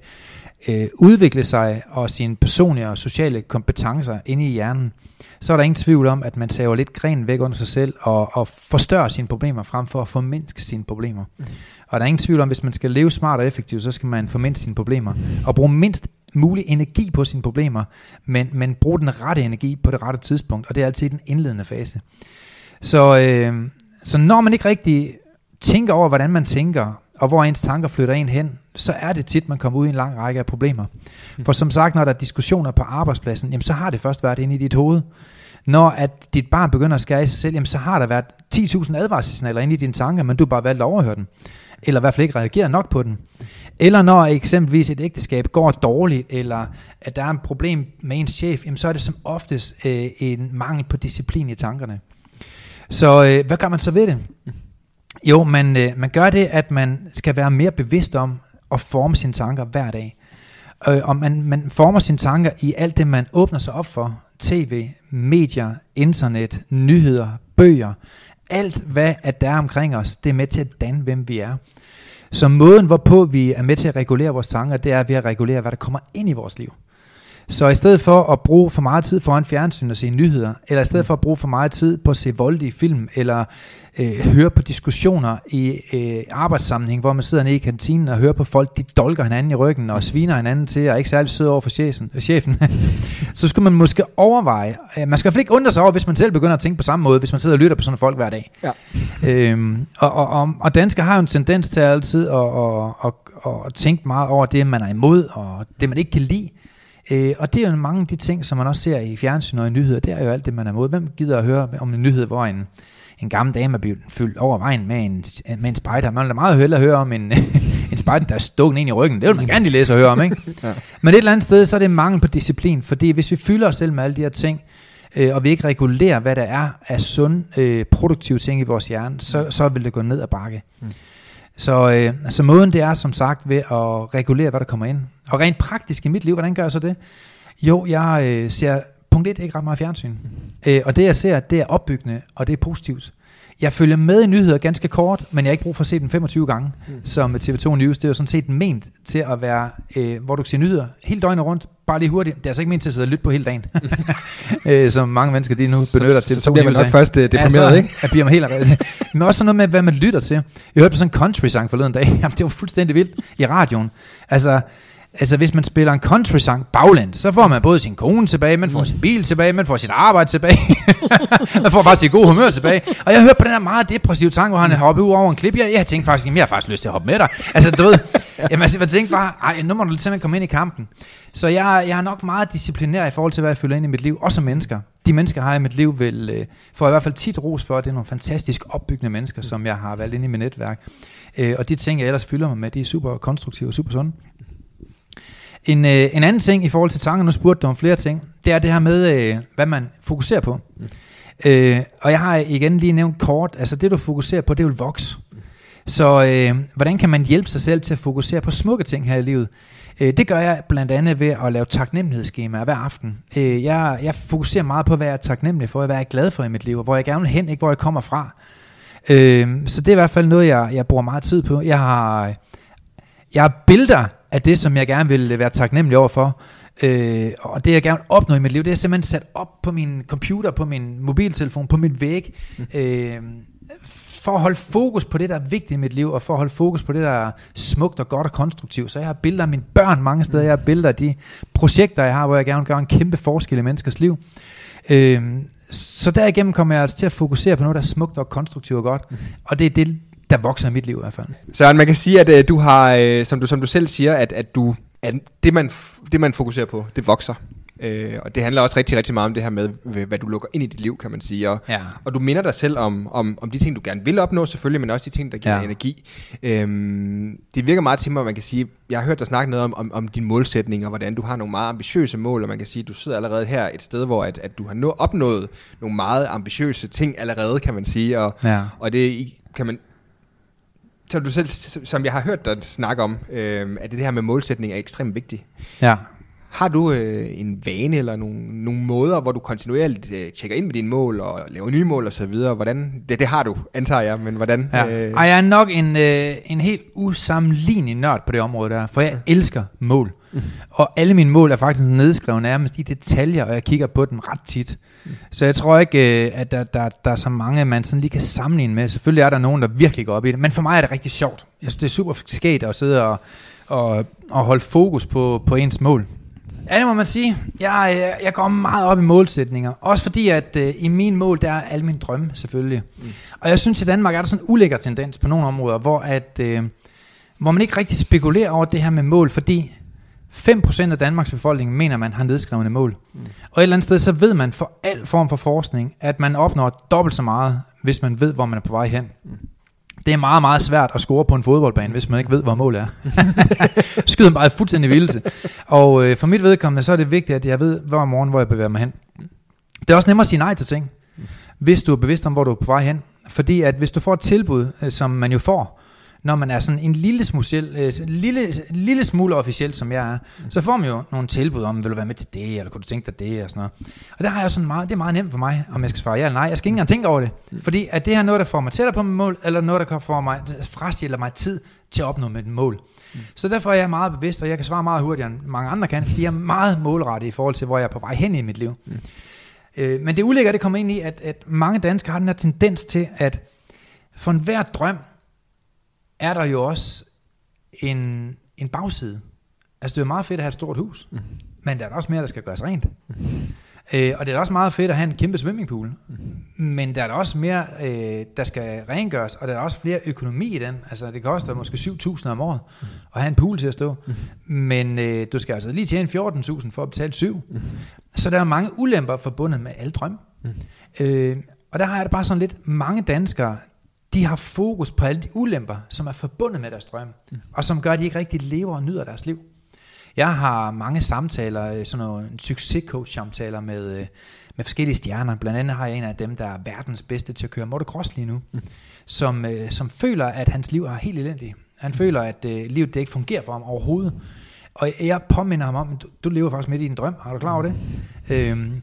øh, udvikle sig og sine personlige og sociale kompetencer inde i hjernen, så er der ingen tvivl om, at man tager lidt gren væk under sig selv og, og forstørrer sine problemer frem for at formindske sine problemer. Mm. Og der er ingen tvivl om, at hvis man skal leve smart og effektivt, så skal man formindske sine problemer og bruge mindst mulig energi på sine problemer, men, men bruge den rette energi på det rette tidspunkt, og det er altid den indledende fase. Så, øh, så når man ikke rigtig tænker over, hvordan man tænker, og hvor ens tanker flytter en hen, så er det tit, man kommer ud i en lang række af problemer. For som sagt, når der er diskussioner på arbejdspladsen, jamen så har det først været inde i dit hoved. Når at dit barn begynder at skære i sig selv, jamen så har der været 10.000 advarselssignaler inde i dine tanker, men du har bare valgt at overhøre den. Eller i hvert fald ikke reagere nok på den. Eller når eksempelvis et ægteskab går dårligt, eller at der er en problem med ens chef, jamen så er det som oftest øh, en mangel på disciplin i tankerne. Så øh, hvad gør man så ved det? Jo, man, øh, man gør det, at man skal være mere bevidst om at forme sine tanker hver dag. Øh, og man, man former sine tanker i alt det, man åbner sig op for. TV, medier, internet, nyheder, bøger. Alt, hvad at der er omkring os, det er med til at danne, hvem vi er. Så måden, hvorpå vi er med til at regulere vores tanker, det er ved at regulere, hvad der kommer ind i vores liv. Så i stedet for at bruge for meget tid foran fjernsyn og se nyheder, eller i stedet for at bruge for meget tid på at se voldelige film, eller øh, høre på diskussioner i øh, arbejdssammenhæng, hvor man sidder nede i kantinen og hører på folk, de dolker hinanden i ryggen og sviner hinanden til, og er ikke særlig sød over for chefen, chefen så skulle man måske overveje, øh, man skal i hvert fald ikke undre sig over, hvis man selv begynder at tænke på samme måde, hvis man sidder og lytter på sådan folk hver dag. Ja. Øhm, og, og, og, og danskere har jo en tendens til altid at, at, at, at, at tænke meget over det, man er imod, og det, man ikke kan lide. Øh, og det er jo mange af de ting, som man også ser i fjernsyn og i nyheder, det er jo alt det, man er imod. Hvem gider at høre om en nyhed, hvor en, en gammel dame er blevet fyldt over vejen med en, med en spider? Man vil meget hellere høre om en, en spider, der er stukket ind i ryggen. Det vil man gerne lige læse og høre om, ikke? ja. Men et eller andet sted, så er det mangel på disciplin, fordi hvis vi fylder os selv med alle de her ting, øh, og vi ikke regulerer, hvad der er af sund, øh, produktive ting i vores hjerne, så, så vil det gå ned ad bakke. Mm. Så, øh, så måden det er som sagt ved at regulere, hvad der kommer ind. Og rent praktisk i mit liv, hvordan gør jeg så det? Jo, jeg øh, ser punkt 1 ikke ret meget fjernsyn. Mm. Øh, og det jeg ser, det er opbyggende, og det er positivt. Jeg følger med i nyheder ganske kort, men jeg har ikke brug for at se den 25 gange, mm. som TV2 News. Det er jo sådan set ment til at være, øh, hvor du kan se nyheder hele døgnet rundt, bare lige hurtigt. Det er altså ikke ment til at sidde og lytte på hele dagen, øh, som mange mennesker de nu benytter til. Så, så bliver man nok først uh, deprimeret, ja, så, ikke? Jeg bliver man helt Men også sådan noget med, hvad man lytter til. Jeg hørte på sådan en country-sang forleden dag. Jamen, det var fuldstændig vildt i radioen. Altså, Altså hvis man spiller en country-sang baglæns, så får man både sin kone tilbage, man får sin bil tilbage, man får sit arbejde tilbage, man får bare sit gode humør tilbage. Og jeg hørte på den her meget depressive sang, hvor han hoppet ud over en klip. Jeg, jeg tænkte faktisk, jamen, jeg har faktisk lyst til at hoppe med dig. Altså du ved, jamen, altså, jeg tænkte bare, ej, nu må du simpelthen komme ind i kampen. Så jeg, jeg er nok meget disciplineret i forhold til, hvad jeg føler ind i mit liv, også som mennesker. De mennesker har jeg i mit liv vil, øh, får i hvert fald tit ros for, at det er nogle fantastisk opbyggende mennesker, som jeg har valgt ind i mit netværk. Øh, og de ting, jeg ellers fylder mig med, de er super konstruktive og super sunde. En, øh, en anden ting i forhold til tanker, nu spurgte du om flere ting, det er det her med, øh, hvad man fokuserer på. Mm. Øh, og jeg har igen lige nævnt kort, altså det du fokuserer på, det vil vokse. Så øh, hvordan kan man hjælpe sig selv til at fokusere på smukke ting her i livet? Øh, det gør jeg blandt andet ved at lave taknemmelighedsskemaer hver aften. Øh, jeg, jeg fokuserer meget på, hvad jeg er taknemmelig for, hvad jeg er glad for i mit liv, og hvor jeg gerne vil hen, ikke hvor jeg kommer fra. Øh, så det er i hvert fald noget, jeg, jeg bruger meget tid på. Jeg har, jeg har billeder af det, som jeg gerne vil være taknemmelig over for. Øh, og det jeg gerne vil opnå i mit liv, det er simpelthen sat op på min computer, på min mobiltelefon, på min væg. Mm. Øh, for at holde fokus på det, der er vigtigt i mit liv, og for at holde fokus på det, der er smukt og godt og konstruktivt. Så jeg har billeder af mine børn mange steder, jeg har billeder af de projekter, jeg har, hvor jeg gerne vil gøre en kæmpe forskel i menneskers liv. Øh, så derigennem kommer jeg altså til at fokusere på noget, der er smukt og konstruktivt og godt. Mm. Og det er det, der vokser i mit liv i hvert fald. Så man kan sige, at uh, du har, uh, som, du, som du selv siger, at, at du at det, man, det, man fokuserer på, det vokser. Uh, og det handler også rigtig, rigtig meget om det her med, hvad du lukker ind i dit liv, kan man sige. Og, ja. og du minder dig selv om, om, om de ting, du gerne vil opnå selvfølgelig, men også de ting, der giver ja. energi. Um, det virker meget til mig, at man kan sige, jeg har hørt dig snakke noget om, om, om din målsætning, og hvordan du har nogle meget ambitiøse mål, og man kan sige, at du sidder allerede her et sted, hvor at, at du har nå, opnået nogle meget ambitiøse ting allerede, kan man sige. Og, ja. og det kan man som du selv, som jeg har hørt dig snakke om, øh, at det her med målsætning er ekstremt vigtigt. Ja. Har du øh, en vane eller nogle, nogle måder, hvor du kontinuerligt øh, tjekker ind med dine mål og laver nye mål osv.? Hvordan? Det, det har du, antager jeg, men hvordan? Ja. Øh... Ej, jeg er nok en, øh, en helt usammenlignelig nørd på det område der, for jeg elsker mål. Mm. Og alle mine mål er faktisk nedskrevet nærmest i detaljer, og jeg kigger på dem ret tit. Mm. Så jeg tror ikke, øh, at der, der, der er så mange, man sådan lige kan sammenligne med. Selvfølgelig er der nogen, der virkelig går op i det, men for mig er det rigtig sjovt. Jeg synes, det er super skægt at sidde og, og, og holde fokus på, på ens mål. Ja, det må man sige. Jeg, jeg, jeg går meget op i målsætninger. Også fordi, at uh, i min mål, der er alle mine drømme, selvfølgelig. Mm. Og jeg synes, at i Danmark er der sådan en ulækker tendens på nogle områder, hvor, at, uh, hvor man ikke rigtig spekulerer over det her med mål, fordi 5% af Danmarks befolkning mener, man har nedskrevne mål. Mm. Og et eller andet sted, så ved man for al form for forskning, at man opnår dobbelt så meget, hvis man ved, hvor man er på vej hen. Mm. Det er meget, meget svært at score på en fodboldbane, hvis man ikke ved, hvor målet er. Skyder bare fuldstændig vildelse. Og øh, for mit vedkommende, så er det vigtigt, at jeg ved, hvor morgen, hvor jeg bevæger mig hen. Det er også nemmere at sige nej til ting, hvis du er bevidst om, hvor du er på vej hen. Fordi at hvis du får et tilbud, øh, som man jo får, når man er sådan en lille, smule, øh, lille, lille smule officiel, som jeg er, så får man jo nogle tilbud om, vil du være med til det, eller kunne du tænke dig det, og sådan noget. Og der har jeg sådan meget, det er meget nemt for mig, om jeg skal svare ja eller nej. Jeg skal ikke engang tænke over det, fordi at det her noget, der får mig tættere på mit mål, eller noget, der kan få mig, frastiller mig tid til at opnå mit mål. Mm. Så derfor er jeg meget bevidst, og jeg kan svare meget hurtigere, end mange andre kan, fordi jeg er meget målrettet i forhold til, hvor jeg er på vej hen i mit liv. Mm. Øh, men det ulækker, det kommer ind i, at, at mange danskere har den her tendens til, at for enhver drøm, er der jo også en, en bagside. Altså det er jo meget fedt at have et stort hus, mm. men der er også mere, der skal gøres rent. Mm. Øh, og det er også meget fedt at have en kæmpe swimmingpool. Mm. Men der er der også mere, øh, der skal rengøres, og der er også flere økonomi i den. Altså det koster måske 7.000 om året mm. at have en pool til at stå. Mm. Men øh, du skal altså lige tjene 14.000 for at betale 7. Mm. Så der er mange ulemper forbundet med alle drøm. Mm. Øh, og der har jeg det bare sådan lidt, mange danskere, de har fokus på alle de ulemper, som er forbundet med deres drøm, mm. og som gør, at de ikke rigtig lever og nyder deres liv. Jeg har mange samtaler, øh, sådan nogle succescoach-samtaler med, øh, med forskellige stjerner. Blandt andet har jeg en af dem, der er verdens bedste til at køre motocross lige nu, mm. som, øh, som føler, at hans liv er helt elendigt. Han mm. føler, at øh, livet det ikke fungerer for ham overhovedet. Og jeg påminder ham om, at du, du lever faktisk midt i en drøm. Har du klar over det? Mm. Øhm,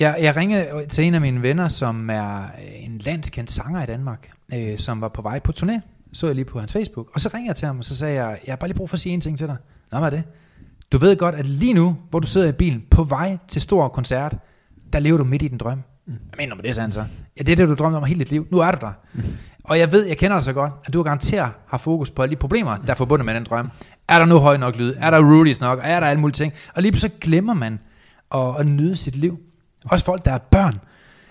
jeg, jeg ringede til en af mine venner, som er en landskendt sanger i Danmark, øh, som var på vej på turné. Så jeg lige på hans Facebook. Og så ringede jeg til ham, og så sagde jeg, jeg har bare lige brug for at sige en ting til dig. Nå, hvad er det? Du ved godt, at lige nu, hvor du sidder i bilen på vej til stor koncert, der lever du midt i den drøm. Mm. Jeg mener med det, sagde han så. Ja, det er det, du drømmer om hele dit liv. Nu er du der. Mm. Og jeg ved, jeg kender dig så godt, at du garanteret har fokus på alle de problemer, der er forbundet med den drøm. Er der nu høj nok lyd? Er der rudies nok? Er der alle mulige ting? Og lige så glemmer man at, at nyde sit liv. Også folk, der er børn.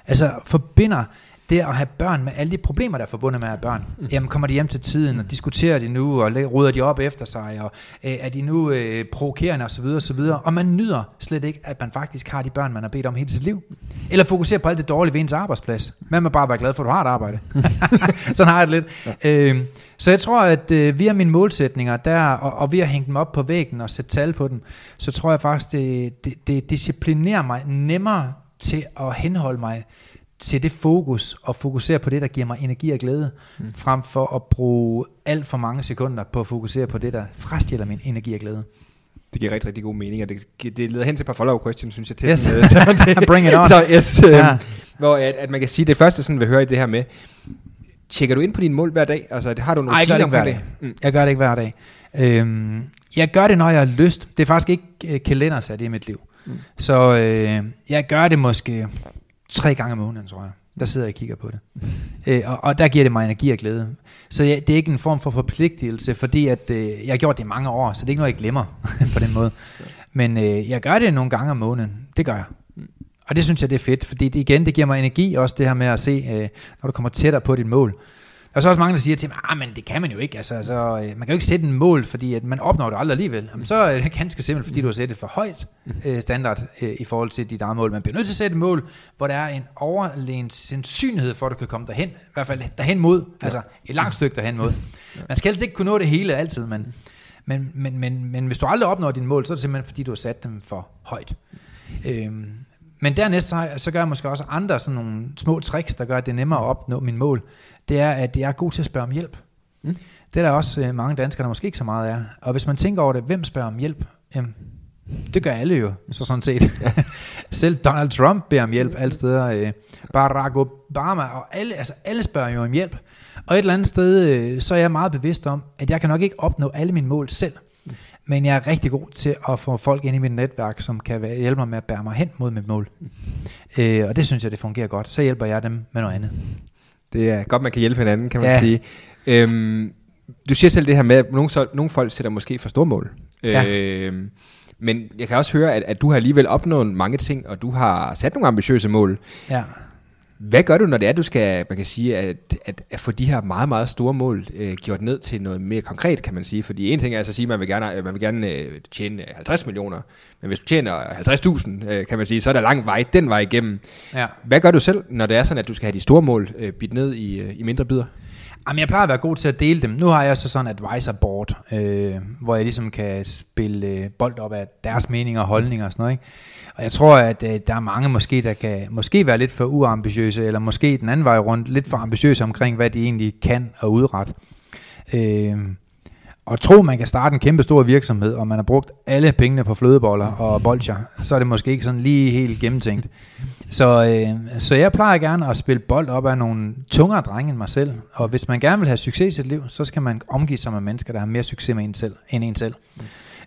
Altså forbinder det at have børn med alle de problemer, der er forbundet med at have børn. Mm. Jamen kommer de hjem til tiden, og diskuterer de nu, og ruder de op efter sig, og øh, er de nu øh, provokerende osv. osv. Og man nyder slet ikke, at man faktisk har de børn, man har bedt om hele sit liv. Eller fokuserer på alt det dårlige ved ens arbejdsplads. Man må bare være glad for, at du har et arbejde. Sådan har jeg det lidt. Ja. Øh, så jeg tror, at øh, via mine målsætninger, der, og, og ved at hænge dem op på væggen og sætte tal på dem, så tror jeg faktisk, det, det, det disciplinerer mig nemmere til at henholde mig til det fokus og fokusere på det, der giver mig energi og glæde, mm. frem for at bruge alt for mange sekunder på at fokusere på det, der frastjæler min energi og glæde. Det giver rigtig, rigtig god mening, og det, det leder hen til et par follow-up questions, synes jeg. Til yes. den, så det, Bring it on. Så, yes, øh, ja. hvor at, at man kan sige, det første, sådan vil høre i det her med, tjekker du ind på dine mål hver dag? Altså, det har du nogle Nej, jeg hver dag. Mm. Jeg gør det ikke hver dag. Øhm, jeg gør det, når jeg har lyst. Det er faktisk ikke uh, kalendersat i mit liv. Mm. Så øh, jeg gør det måske tre gange om måneden, tror jeg. Der sidder jeg og kigger på det. Øh, og, og der giver det mig energi og glæde. Så jeg, det er ikke en form for forpligtelse, fordi at, øh, jeg har gjort det i mange år, så det er ikke noget, jeg glemmer på den måde. Men øh, jeg gør det nogle gange om måneden. Det gør jeg. Og det synes jeg, det er fedt, fordi det, igen, det giver mig energi, også det her med at se, øh, når du kommer tættere på dit mål. Er så også mange, der siger til mig, ah, men det kan man jo ikke. Altså, så, øh, man kan jo ikke sætte en mål, fordi at man opnår det aldrig alligevel. Jamen, så er det ganske simpelt, fordi du har sat et for højt øh, standard øh, i forhold til dit eget mål. Man bliver nødt til at sætte et mål, hvor der er en overlegen sandsynlighed for, at du kan komme derhen. I hvert fald derhen mod. Altså et langt stykke derhen mod. Man skal helst ikke kunne nå det hele altid, men, men, men, men, men hvis du aldrig opnår dine mål, så er det simpelthen, fordi du har sat dem for højt. Øhm, men dernæst så, så gør jeg måske også andre sådan nogle små tricks, der gør, at det er nemmere at opnå mine mål det er, at jeg er god til at spørge om hjælp. Mm. Det er der også øh, mange danskere, der måske ikke så meget er. Og hvis man tænker over det, hvem spørger om hjælp? Jamen, Det gør alle jo, så sådan set. Selv Donald Trump beder om hjælp alle steder. Øh, Barack Obama og alle, altså alle spørger jo om hjælp. Og et eller andet sted, øh, så er jeg meget bevidst om, at jeg kan nok ikke opnå alle mine mål selv. Men jeg er rigtig god til at få folk ind i mit netværk, som kan hjælpe mig med at bære mig hen mod mit mål. Øh, og det synes jeg, det fungerer godt. Så hjælper jeg dem med noget andet. Det er godt, man kan hjælpe hinanden, kan man Ja. sige. Øhm, du siger selv det her med, at nogle, så, nogle folk sætter måske for store mål. Ja. Øhm, men jeg kan også høre, at, at du har alligevel opnået mange ting, og du har sat nogle ambitiøse mål. Ja. Hvad gør du, når det er, du skal, man kan sige, at, at, at få de her meget, meget store mål øh, gjort ned til noget mere konkret, kan man sige? Fordi en ting er altså at sige, at man vil gerne, man vil gerne øh, tjene 50 millioner, men hvis du tjener 50.000, øh, kan man sige, så er der lang vej den vej igennem. ja. Hvad gør du selv, når det er sådan, at du skal have de store mål øh, bidt ned i, øh, i mindre bidder? Ah, Jamen, jeg plejer at være god til at dele dem. Nu har jeg så sådan et advisor board, øh, hvor jeg ligesom kan spille øh, bold op af deres meninger og holdninger og sådan noget. Ikke? Og jeg tror, at øh, der er mange måske, der kan måske være lidt for uambitiøse, eller måske den anden vej rundt, lidt for ambitiøse omkring, hvad de egentlig kan og udrette. Øh, og tro, man kan starte en kæmpe stor virksomhed, og man har brugt alle pengene på flødeboller og bolcher, så er det måske ikke sådan lige helt gennemtænkt. Så, øh, så jeg plejer gerne at spille bold op af nogle tungere drenge end mig selv. Og hvis man gerne vil have succes i sit liv, så skal man omgive sig med mennesker, der har mere succes med en selv, end en selv.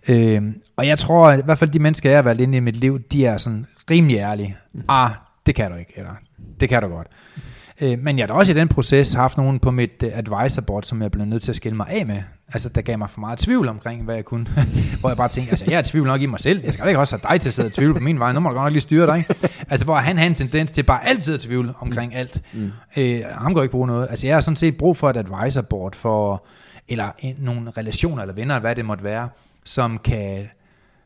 Øh, og jeg tror, at i hvert fald de mennesker, jeg har valgt ind i mit liv, de er sådan rimelig ærlige. Ah, det kan du ikke, eller det kan du godt. Øh, men jeg har da også i den proces haft nogen på mit uh, advisor board, som jeg blev nødt til at skille mig af med. Altså, der gav mig for meget tvivl omkring, hvad jeg kunne. hvor jeg bare tænkte, altså, jeg er tvivl nok i mig selv. Jeg skal da ikke også have dig til at sidde og tvivle på min vej. Nu må du godt nok lige styre dig. Altså, hvor han har en tendens til bare altid at tvivle omkring alt. Mm. Øh, ham går ikke bruge noget. Altså, jeg har sådan set brug for et advisor board for, eller en, nogle relationer eller venner, hvad det måtte være, som kan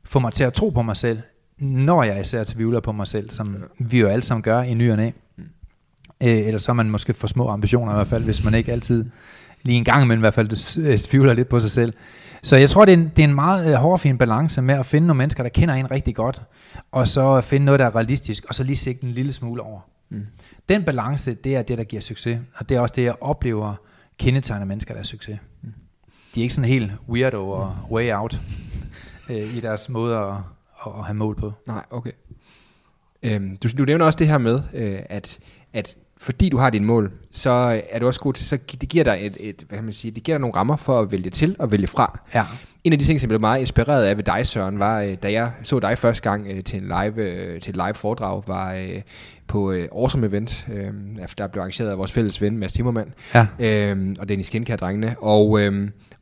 få mig til at tro på mig selv, når jeg især tvivler på mig selv, som vi jo alle sammen gør i ny og næ. Øh, eller så er man måske for små ambitioner i hvert fald, hvis man ikke altid lige en gang imellem i hvert fald øh, tvivler lidt på sig selv. Så jeg tror, det er en, det er en meget øh, hårfin balance med at finde nogle mennesker, der kender en rigtig godt, og så finde noget, der er realistisk, og så lige sigte en lille smule over. Mm. Den balance, det er det, der giver succes, og det er også det, jeg oplever kendetegner mennesker, der er succes. Mm. De er ikke sådan helt weirdo og way out øh, i deres måde at, at, at have mål på. Nej, okay. Øhm, du, du nævner også det her med, øh, at, at fordi du har dine mål, så er du også god til, så det giver dig et, et hvad kan man sige, det giver dig nogle rammer for at vælge til og vælge fra. Ja. En af de ting, som jeg blev meget inspireret af ved dig, Søren, var, øh, da jeg så dig første gang øh, til, en live, øh, til et live foredrag, var på Awesome Event, der blev arrangeret af vores fælles ven, Mads Timmermann, Ja. og Dennis Skincare-drengene. Og,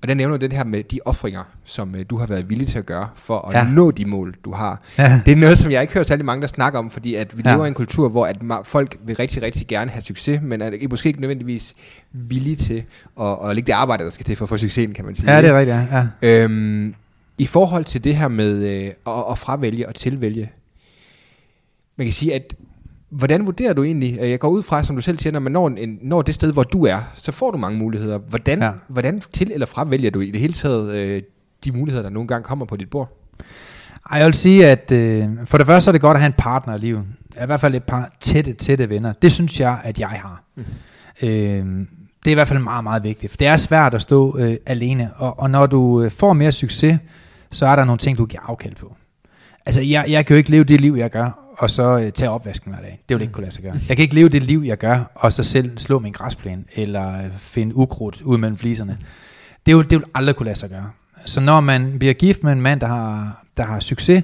og der nævner du det her med de offringer, som øh, du har været villig til at gøre for at Ja. nå de mål, du har. Ja. Det er noget, som jeg ikke hører særlig mange, der snakker om, fordi at vi Ja. lever i en kultur, hvor at folk vil rigtig, rigtig gerne have succes, men er måske ikke nødvendigvis villige til at, at lægge det arbejde, der skal til for at få succesen, kan man sige. Ja, det er rigtigt, ja. ja. Øhm, I forhold til det her med øh, at, at fravælge og tilvælge, man kan sige, at hvordan vurderer du egentlig, jeg går ud fra, som du selv siger, når man når, en, når det sted, hvor du er, så får du mange muligheder. Hvordan, Ja. hvordan til eller fravælger du i det hele taget øh, de muligheder, der nogle gange kommer på dit bord? Ej, jeg vil sige, at øh, for det første er det godt at have en partner i livet. I hvert fald et par tætte, tætte venner. Det synes jeg, at jeg har. Mm. Øh, det er i hvert fald meget, meget vigtigt. For det er svært at stå øh, alene. Og, og når du øh, får mere succes, så er der nogle ting, du giver afkald på. Altså, jeg, jeg kan jo ikke leve det liv, jeg gør, og så øh, tage opvasken hver dag. Det vil ikke kunne lade sig gøre. Jeg kan ikke leve det liv, jeg gør, og så selv slå min græsplæne, eller øh, finde ukrudt ud mellem fliserne. Det vil, det vil aldrig kunne lade sig gøre. Så når man bliver gift med en mand, der har, der har succes,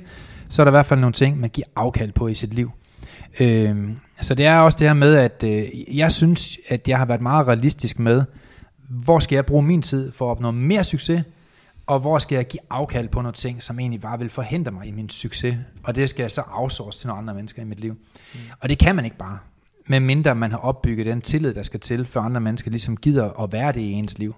så er der i hvert fald nogle ting, man giver afkald på i sit liv. Øhm, så det er også det her med, at øh, jeg synes, at jeg har været meget realistisk med, hvor skal jeg bruge min tid for at opnå mere succes, og hvor skal jeg give afkald på nogle ting, som egentlig bare vil forhindre mig i min succes, og det skal jeg så outsource til nogle andre mennesker i mit liv. Mm. Og det kan man ikke bare, medmindre man har opbygget den tillid, der skal til, for andre mennesker ligesom gider at være det i ens liv.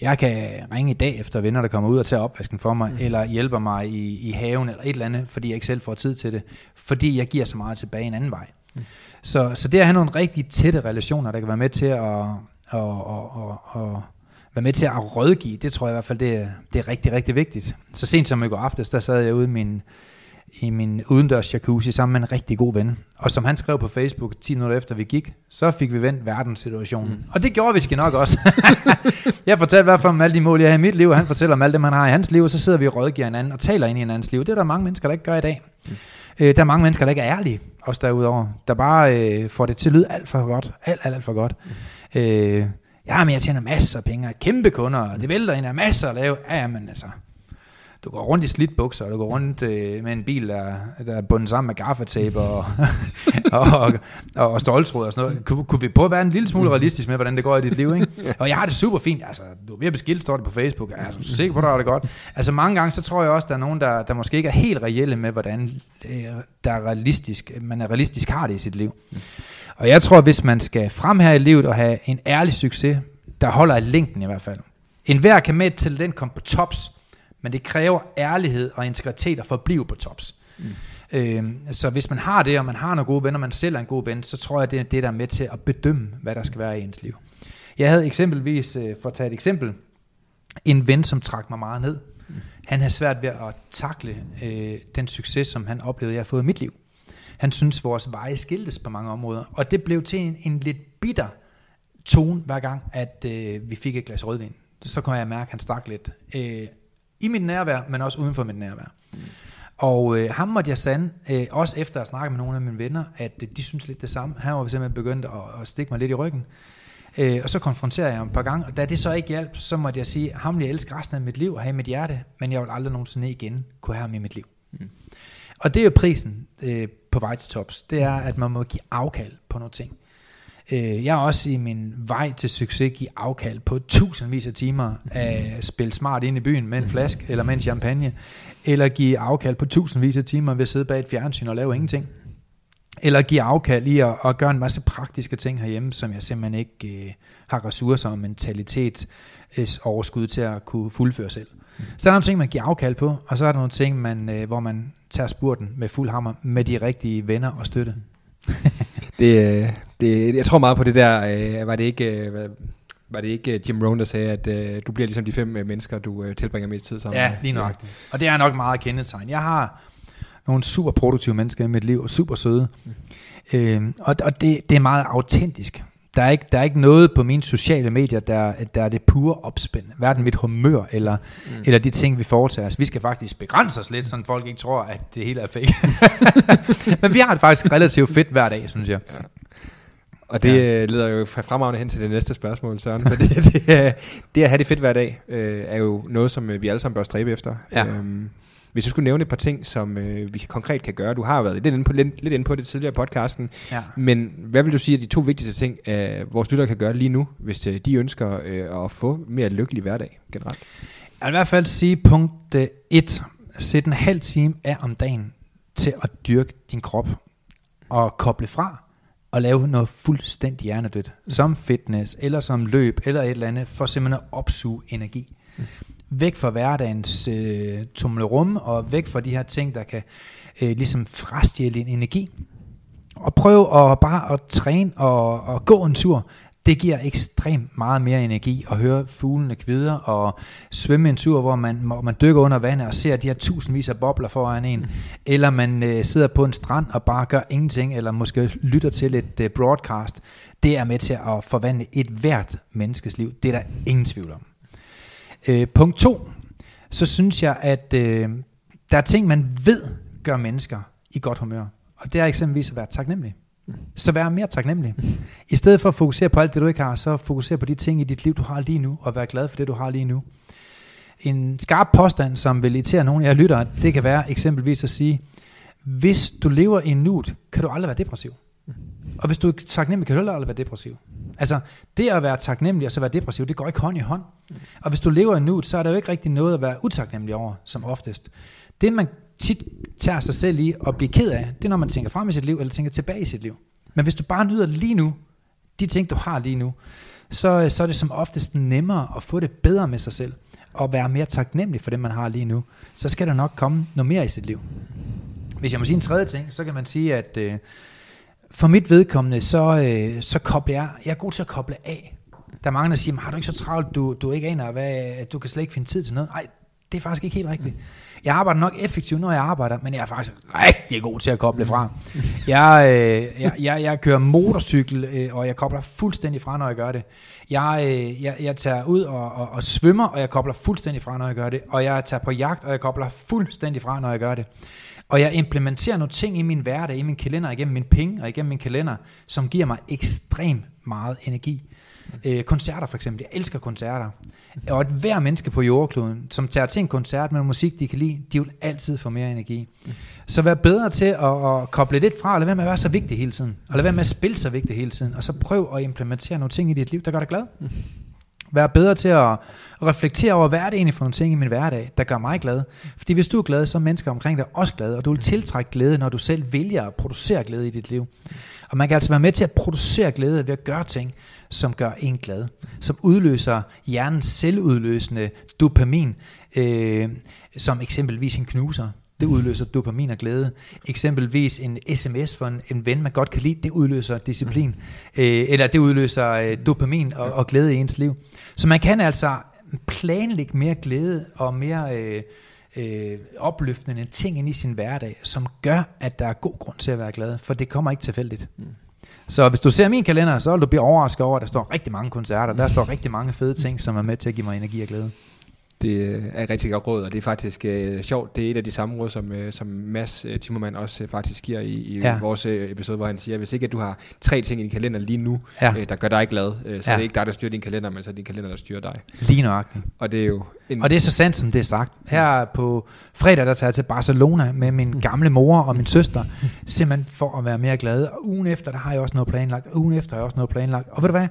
Jeg kan ringe i dag efter venner, der kommer ud og tager opvasken for mig, mm. eller hjælper mig i, i haven, eller et eller andet, fordi jeg ikke selv får tid til det, fordi jeg giver så meget tilbage en anden vej. Mm. Så, så det at have nogle rigtig tætte relationer, der kan være med til at, at, at, at, at være med til at rådgive, det tror jeg i hvert fald, det er, det er rigtig, rigtig vigtigt. Så sent som i går aftes, der sad jeg ude i min i min udendørs jacuzzi sammen med en rigtig god ven. Og som han skrev på Facebook 10 minutter efter vi gik, så fik vi vendt verdenssituationen. Mm. Og det gjorde vi skal nok også. jeg fortalte i hvert fald om alle de mål, jeg har i mit liv, og han fortæller om alt det, man har i hans liv, og så sidder vi og rådgiver hinanden og taler ind i hinandens liv. Det er der mange mennesker, der ikke gør i dag. Mm. Øh, der er mange mennesker, der ikke er ærlige, også derudover. Der bare øh, får det til at lyde alt for godt. Alt, alt, alt for godt. Mm. Øh, ja, men jeg tjener masser af penge, kæmpe kunder, og det vælter ind af masser at lave. Ja, men altså, du går rundt i slidt bukser, og du går rundt øh, med en bil, der, der er bundet sammen med gaffatape og, og, og, og stoltråd og sådan noget. Kunne, kunne vi prøve at være en lille smule realistisk med, hvordan det går i dit liv, ikke? Og jeg har det super fint. Altså, du er ved at beskilt, står det på Facebook. Jeg er du sikker på, at du har det godt. Altså, mange gange, så tror jeg også, der er nogen, der, der måske ikke er helt reelle med, hvordan øh, der er realistisk, man er realistisk har det i sit liv. Og jeg tror, hvis man skal frem her i livet og have en ærlig succes, der holder i længden i hvert fald. En hver kan med et talent komme på tops, men det kræver ærlighed og integritet at forblive på tops. Mm. Øhm, så hvis man har det, og man har nogle gode venner, og man selv er en god ven, så tror jeg, det er det, der er med til at bedømme, hvad der skal være i ens liv. Jeg havde eksempelvis, øh, for at tage et eksempel, en ven, som trak mig meget ned. Mm. Han havde svært ved at takle øh, den succes, som han oplevede, jeg har fået i mit liv. Han synes, vores veje skiltes på mange områder, og det blev til en, en lidt bitter tone, hver gang, at øh, vi fik et glas rødvin. Så kunne jeg mærke, at han stak lidt. Øh, i mit nærvær, men også uden for mit nærvær. Mm. Og øh, ham måtte jeg sande, øh, også efter at snakke med nogle af mine venner, at øh, de synes lidt det samme. Han var simpelthen begyndt at, at stikke mig lidt i ryggen. Øh, og så konfronterede jeg ham et par gange, og da det så ikke hjalp, så måtte jeg sige, ham vil jeg elske resten af mit liv og have i mit hjerte, men jeg vil aldrig nogensinde igen kunne have ham i mit liv. Mm. Og det er jo prisen øh, på vej til tops. Det er, at man må give afkald på nogle ting. Øh, jeg er også i min vej til succes give afkald på tusindvis af timer at spille smart ind i byen med en flaske eller med en champagne, eller give afkald på tusindvis af timer ved at sidde bag et fjernsyn og lave ingenting. Eller give afkald i at, at gøre en masse praktiske ting herhjemme, som jeg simpelthen ikke øh, har ressourcer og mentalitet øh, overskud til at kunne fuldføre selv. Så der er nogle ting, man giver afkald på, og så er der nogle ting, man, øh, hvor man tager spurten med fuld hammer med de rigtige venner og støtte. det, øh, det, jeg tror meget på det der, øh, var det ikke... Øh, var det ikke Jim Rohn, der sagde, at øh, du bliver ligesom de fem øh, mennesker, du øh, tilbringer mest tid sammen Ja, lige nok. Ja. Og det er nok meget kendetegn. Jeg har nogle super produktive mennesker i mit liv, og super søde. Mm. Øh, og og det, det er meget autentisk. Der er, ikke, der er ikke noget på mine sociale medier, der, der er det pure opspænd. Hverken mit humør, eller, mm. eller de ting, vi foretager os. Vi skal faktisk begrænse os lidt, så folk ikke tror, at det hele er fake. Men vi har det faktisk relativt fedt hver dag, synes jeg. Ja. Og det ja. Øh, leder jo fremragende hen til det næste spørgsmål, Søren. Fordi det, det at have det fedt hver dag, øh, er jo noget, som øh, vi alle sammen bør stræbe efter. Ja. Øhm, hvis du skulle nævne et par ting, som øh, vi konkret kan gøre. Du har været lidt inde på, lidt, lidt inde på det tidligere i podcasten. Ja. Men hvad vil du sige er de to vigtigste ting, øh, vores lyttere kan gøre lige nu, hvis øh, de ønsker øh, at få mere lykkelig hverdag generelt? Jeg vil i hvert fald sige punkt 1. Sæt en halv time af om dagen til at dyrke din krop og koble fra og lave noget fuldstændig hjernedødt, som fitness, eller som løb, eller et eller andet, for simpelthen at opsuge energi. Mm væk fra hverdagens øh, tumlerum, og væk fra de her ting, der kan øh, ligesom frastjæle en energi. Og prøv at bare at træne og, og gå en tur. Det giver ekstremt meget mere energi at høre fuglene kvider og svømme en tur, hvor man, hvor man dykker under vandet og ser de her tusindvis af bobler foran en. Mm. Eller man øh, sidder på en strand og bare gør ingenting, eller måske lytter til et øh, broadcast. Det er med til at forvandle et hvert menneskes liv. Det er der ingen tvivl om. Øh, punkt to, så synes jeg, at øh, der er ting, man ved gør mennesker i godt humør. Og det er eksempelvis at være taknemmelig. Så vær mere taknemmelig. I stedet for at fokusere på alt det, du ikke har, så fokusere på de ting i dit liv, du har lige nu, og vær glad for det, du har lige nu. En skarp påstand, som vil irritere nogle af jer lyttere, det kan være eksempelvis at sige, hvis du lever i nuet, kan du aldrig være depressiv. Og hvis du er taknemmelig, kan du aldrig være depressiv. Altså, det at være taknemmelig og så være depressiv, det går ikke hånd i hånd. Og hvis du lever i nuet, så er der jo ikke rigtig noget at være utaknemmelig over, som oftest. Det man tit tager sig selv i og bliver ked af, det er når man tænker frem i sit liv, eller tænker tilbage i sit liv. Men hvis du bare nyder lige nu, de ting du har lige nu, så, så er det som oftest nemmere at få det bedre med sig selv, og være mere taknemmelig for det, man har lige nu. Så skal der nok komme noget mere i sit liv. Hvis jeg må sige en tredje ting, så kan man sige, at øh, for mit vedkommende, så, øh, så kobler jeg, jeg er god til at koble af. Der er mange, der siger, har du ikke så travlt, du, du ikke aner, hvad, du kan slet ikke finde tid til noget. Nej, det er faktisk ikke helt rigtigt. Jeg arbejder nok effektivt, når jeg arbejder, men jeg er faktisk rigtig god til at koble fra. Jeg, øh, jeg, jeg, jeg kører motorcykel, øh, og jeg kobler fuldstændig fra, når jeg gør det. Jeg, øh, jeg, jeg tager ud og, og, og svømmer, og jeg kobler fuldstændig fra, når jeg gør det. Og jeg tager på jagt, og jeg kobler fuldstændig fra, når jeg gør det. Og jeg implementerer nogle ting i min hverdag, i min kalender, igennem min penge og igennem min kalender, som giver mig ekstremt meget energi. Øh, koncerter for eksempel. Jeg elsker koncerter. Og et hver menneske på jordkloden, som tager til en koncert med musik, de kan lide, de vil altid få mere energi. Så vær bedre til at, at koble lidt fra, og lad være med at være så vigtig hele tiden. Og lad være med at spille så vigtig hele tiden. Og så prøv at implementere nogle ting i dit liv, der gør dig glad. Være bedre til at reflektere over, hvad er det egentlig for nogle ting i min hverdag, der gør mig glad. Fordi hvis du er glad, så er mennesker omkring dig også glade, og du vil tiltrække glæde, når du selv vælger at producere glæde i dit liv. Og man kan altså være med til at producere glæde ved at gøre ting, som gør en glad. Som udløser hjernens selvudløsende dopamin, øh, som eksempelvis en knuser. Det udløser dopamin og glæde. Eksempelvis en sms for en, en ven, man godt kan lide, det udløser disciplin. Øh, eller det udløser øh, dopamin og, og glæde i ens liv. Så man kan altså planlægge mere glæde og mere øh, øh, opløftende ting ind i sin hverdag, som gør, at der er god grund til at være glad, for det kommer ikke tilfældigt. Mm. Så hvis du ser min kalender, så vil du blive overrasket over, at der står rigtig mange koncerter, der står rigtig mange fede ting, som er med til at give mig energi og glæde. Det øh, er et rigtig godt råd, og det er faktisk øh, sjovt. Det er et af de samme råd, som, øh, som Mads øh, Timmermann også øh, faktisk giver i, i Ja. vores øh, episode, hvor han siger, hvis ikke at du har tre ting i din kalender lige nu, Ja. øh, der gør dig glad, øh, så Ja. ja. er det ikke dig, der styrer din kalender, men så er det din kalender, der styrer dig. Lige nøjagtigt. Og det er jo en, Og det er så sandt, som det er sagt. Her på fredag, der tager jeg til Barcelona med min gamle mor og min søster, simpelthen for at være mere glad. Og ugen efter, der har jeg også noget planlagt. Og ugen efter har jeg også noget planlagt. Og ved du hvad?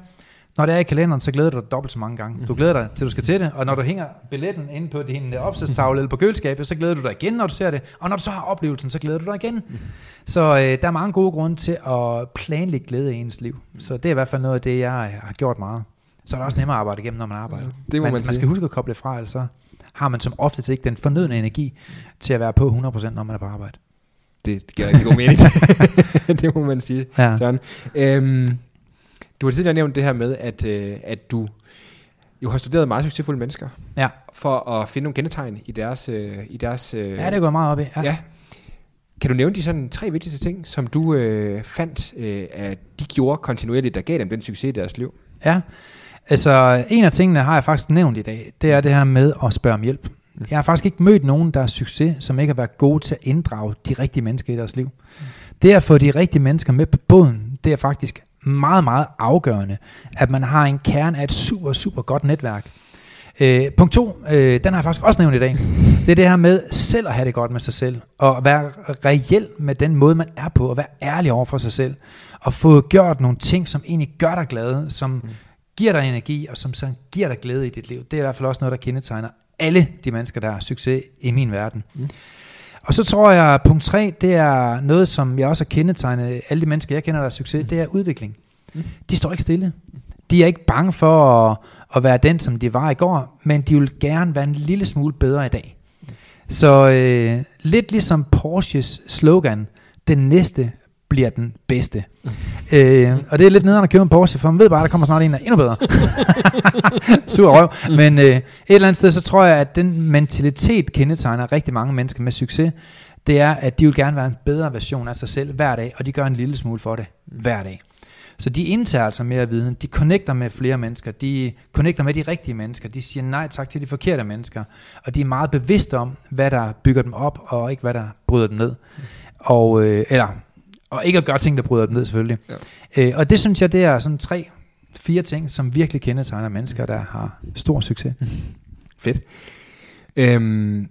Når det er i kalenderen, så glæder du dig dobbelt så mange gange. Du glæder dig til, du skal til det. Og når du hænger billetten inde på din øh, opsatstavle eller på køleskabet, så glæder du dig igen, når du ser det. Og når du så har oplevelsen, så glæder du dig igen. Så øh, der er mange gode grunde til at planlægge glæde i ens liv. Så det er i hvert fald noget af det, jeg har gjort meget. Så er det også nemmere at arbejde igennem, når man arbejder. Det må man man sige. skal huske at koble fra, ellers så har man som oftest ikke den fornødne energi til at være på 100%, når man er på arbejde. det giver rigtig god mening. det må man sige, Ja. Søren. Øhm, du har tidligere nævnt det her med, at, øh, at du jo har studeret meget succesfulde mennesker, Ja, for at finde nogle kendetegn i deres... Øh, i deres øh, ja det går meget op i. Ja. Ja. Kan du nævne de sådan tre vigtigste ting, som du øh, fandt, øh, at de gjorde kontinuerligt, der gav dem den succes i deres liv? Ja, altså en af tingene har jeg faktisk nævnt i dag, det er det her med at spørge om hjælp. Jeg har faktisk ikke mødt nogen, der er succes, som ikke har været gode til at inddrage de rigtige mennesker i deres liv. Det at få de rigtige mennesker med på båden, det er faktisk meget, meget afgørende, at man har en kerne af et super, super godt netværk. Øh, punkt to, øh, den har jeg faktisk også nævnt i dag. Det er det her med selv at have det godt med sig selv, og være reel med den måde, man er på, og være ærlig over for sig selv, og få gjort nogle ting, som egentlig gør dig glad, som giver dig energi, og som så giver dig glæde i dit liv. Det er i hvert fald også noget, der kendetegner alle de mennesker, der har succes i min verden. Og så tror jeg, punkt 3, det er noget, som jeg også har kendetegnet alle de mennesker, jeg kender, der har succes, det er udvikling. De står ikke stille. De er ikke bange for at, at være den, som de var i går, men de vil gerne være en lille smule bedre i dag. Så øh, lidt ligesom Porsches slogan, den næste bliver den bedste. øh, og det er lidt nederen at købe en Porsche, for man ved bare, at der kommer snart en, der er endnu bedre. Sur røv. Men øh, et eller andet sted, så tror jeg, at den mentalitet kendetegner rigtig mange mennesker med succes. Det er, at de vil gerne være en bedre version af sig selv hver dag, og de gør en lille smule for det hver dag. Så de indtager altså mere viden, de connecter med flere mennesker, de connecter med de rigtige mennesker, de siger nej tak til de forkerte mennesker, og de er meget bevidste om, hvad der bygger dem op, og ikke hvad der bryder dem ned. Og, øh, eller, og ikke at gøre ting, der bryder dem ned selvfølgelig. Ja. Øh, og det synes jeg, det er sådan tre, fire ting, som virkelig kendetegner mennesker, der har stor succes. Fedt. Øhm,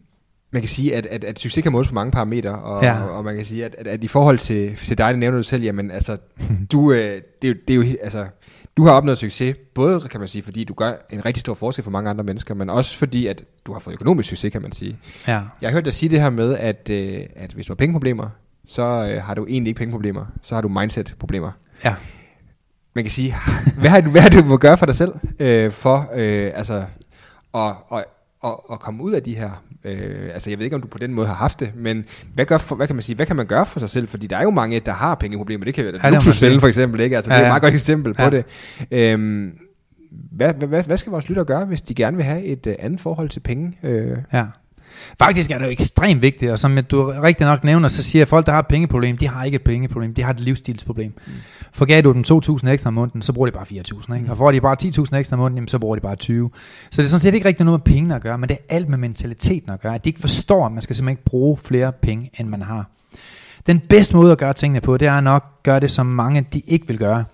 man kan sige, at, at, at succes kan måles på mange parametre, og, Ja. og, og man kan sige, at, at, at i forhold til, til dig, det nævner du selv, jamen altså, du, øh, det, er jo, det er jo, altså, du har opnået succes, både kan man sige, fordi du gør en rigtig stor forskel for mange andre mennesker, men også fordi, at du har fået økonomisk succes, kan man sige. Ja. Jeg har hørt dig sige det her med, at, øh, at hvis du har pengeproblemer, så øh, har du egentlig ikke pengeproblemer, så har du mindset-problemer. Ja. Man kan sige, hvad har du, hvad har du må gøre for dig selv, øh, for øh, altså, at, at, at, at komme ud af de her, øh, altså jeg ved ikke, om du på den måde har haft det, men hvad, gør for, hvad kan man sige, hvad kan man gøre for sig selv, fordi der er jo mange, der har pengeproblemer, det kan være Ja, sige. for eksempel, ikke? Altså, Ja, det er et ja. meget godt eksempel på Ja. det. Øhm, hvad, hvad, hvad, skal vores lyttere gøre, hvis de gerne vil have et øh, andet forhold til penge? Øh, Ja. Faktisk er det jo ekstremt vigtigt, og som du rigtig nok nævner, så siger folk, der har et pengeproblem, de har ikke et pengeproblem, de har et livsstilsproblem. Mm. Forgav du dem 2.000 ekstra om måneden, så bruger de bare 4.000, ikke? og får de bare 10.000 ekstra om måneden, jamen, så bruger de bare 20. Så det er sådan set ikke rigtig noget med pengene at gøre, men det er alt med mentaliteten at gøre, at de ikke forstår, at man skal simpelthen ikke bruge flere penge, end man har. Den bedste måde at gøre tingene på, det er nok at gøre det, som mange de ikke vil gøre.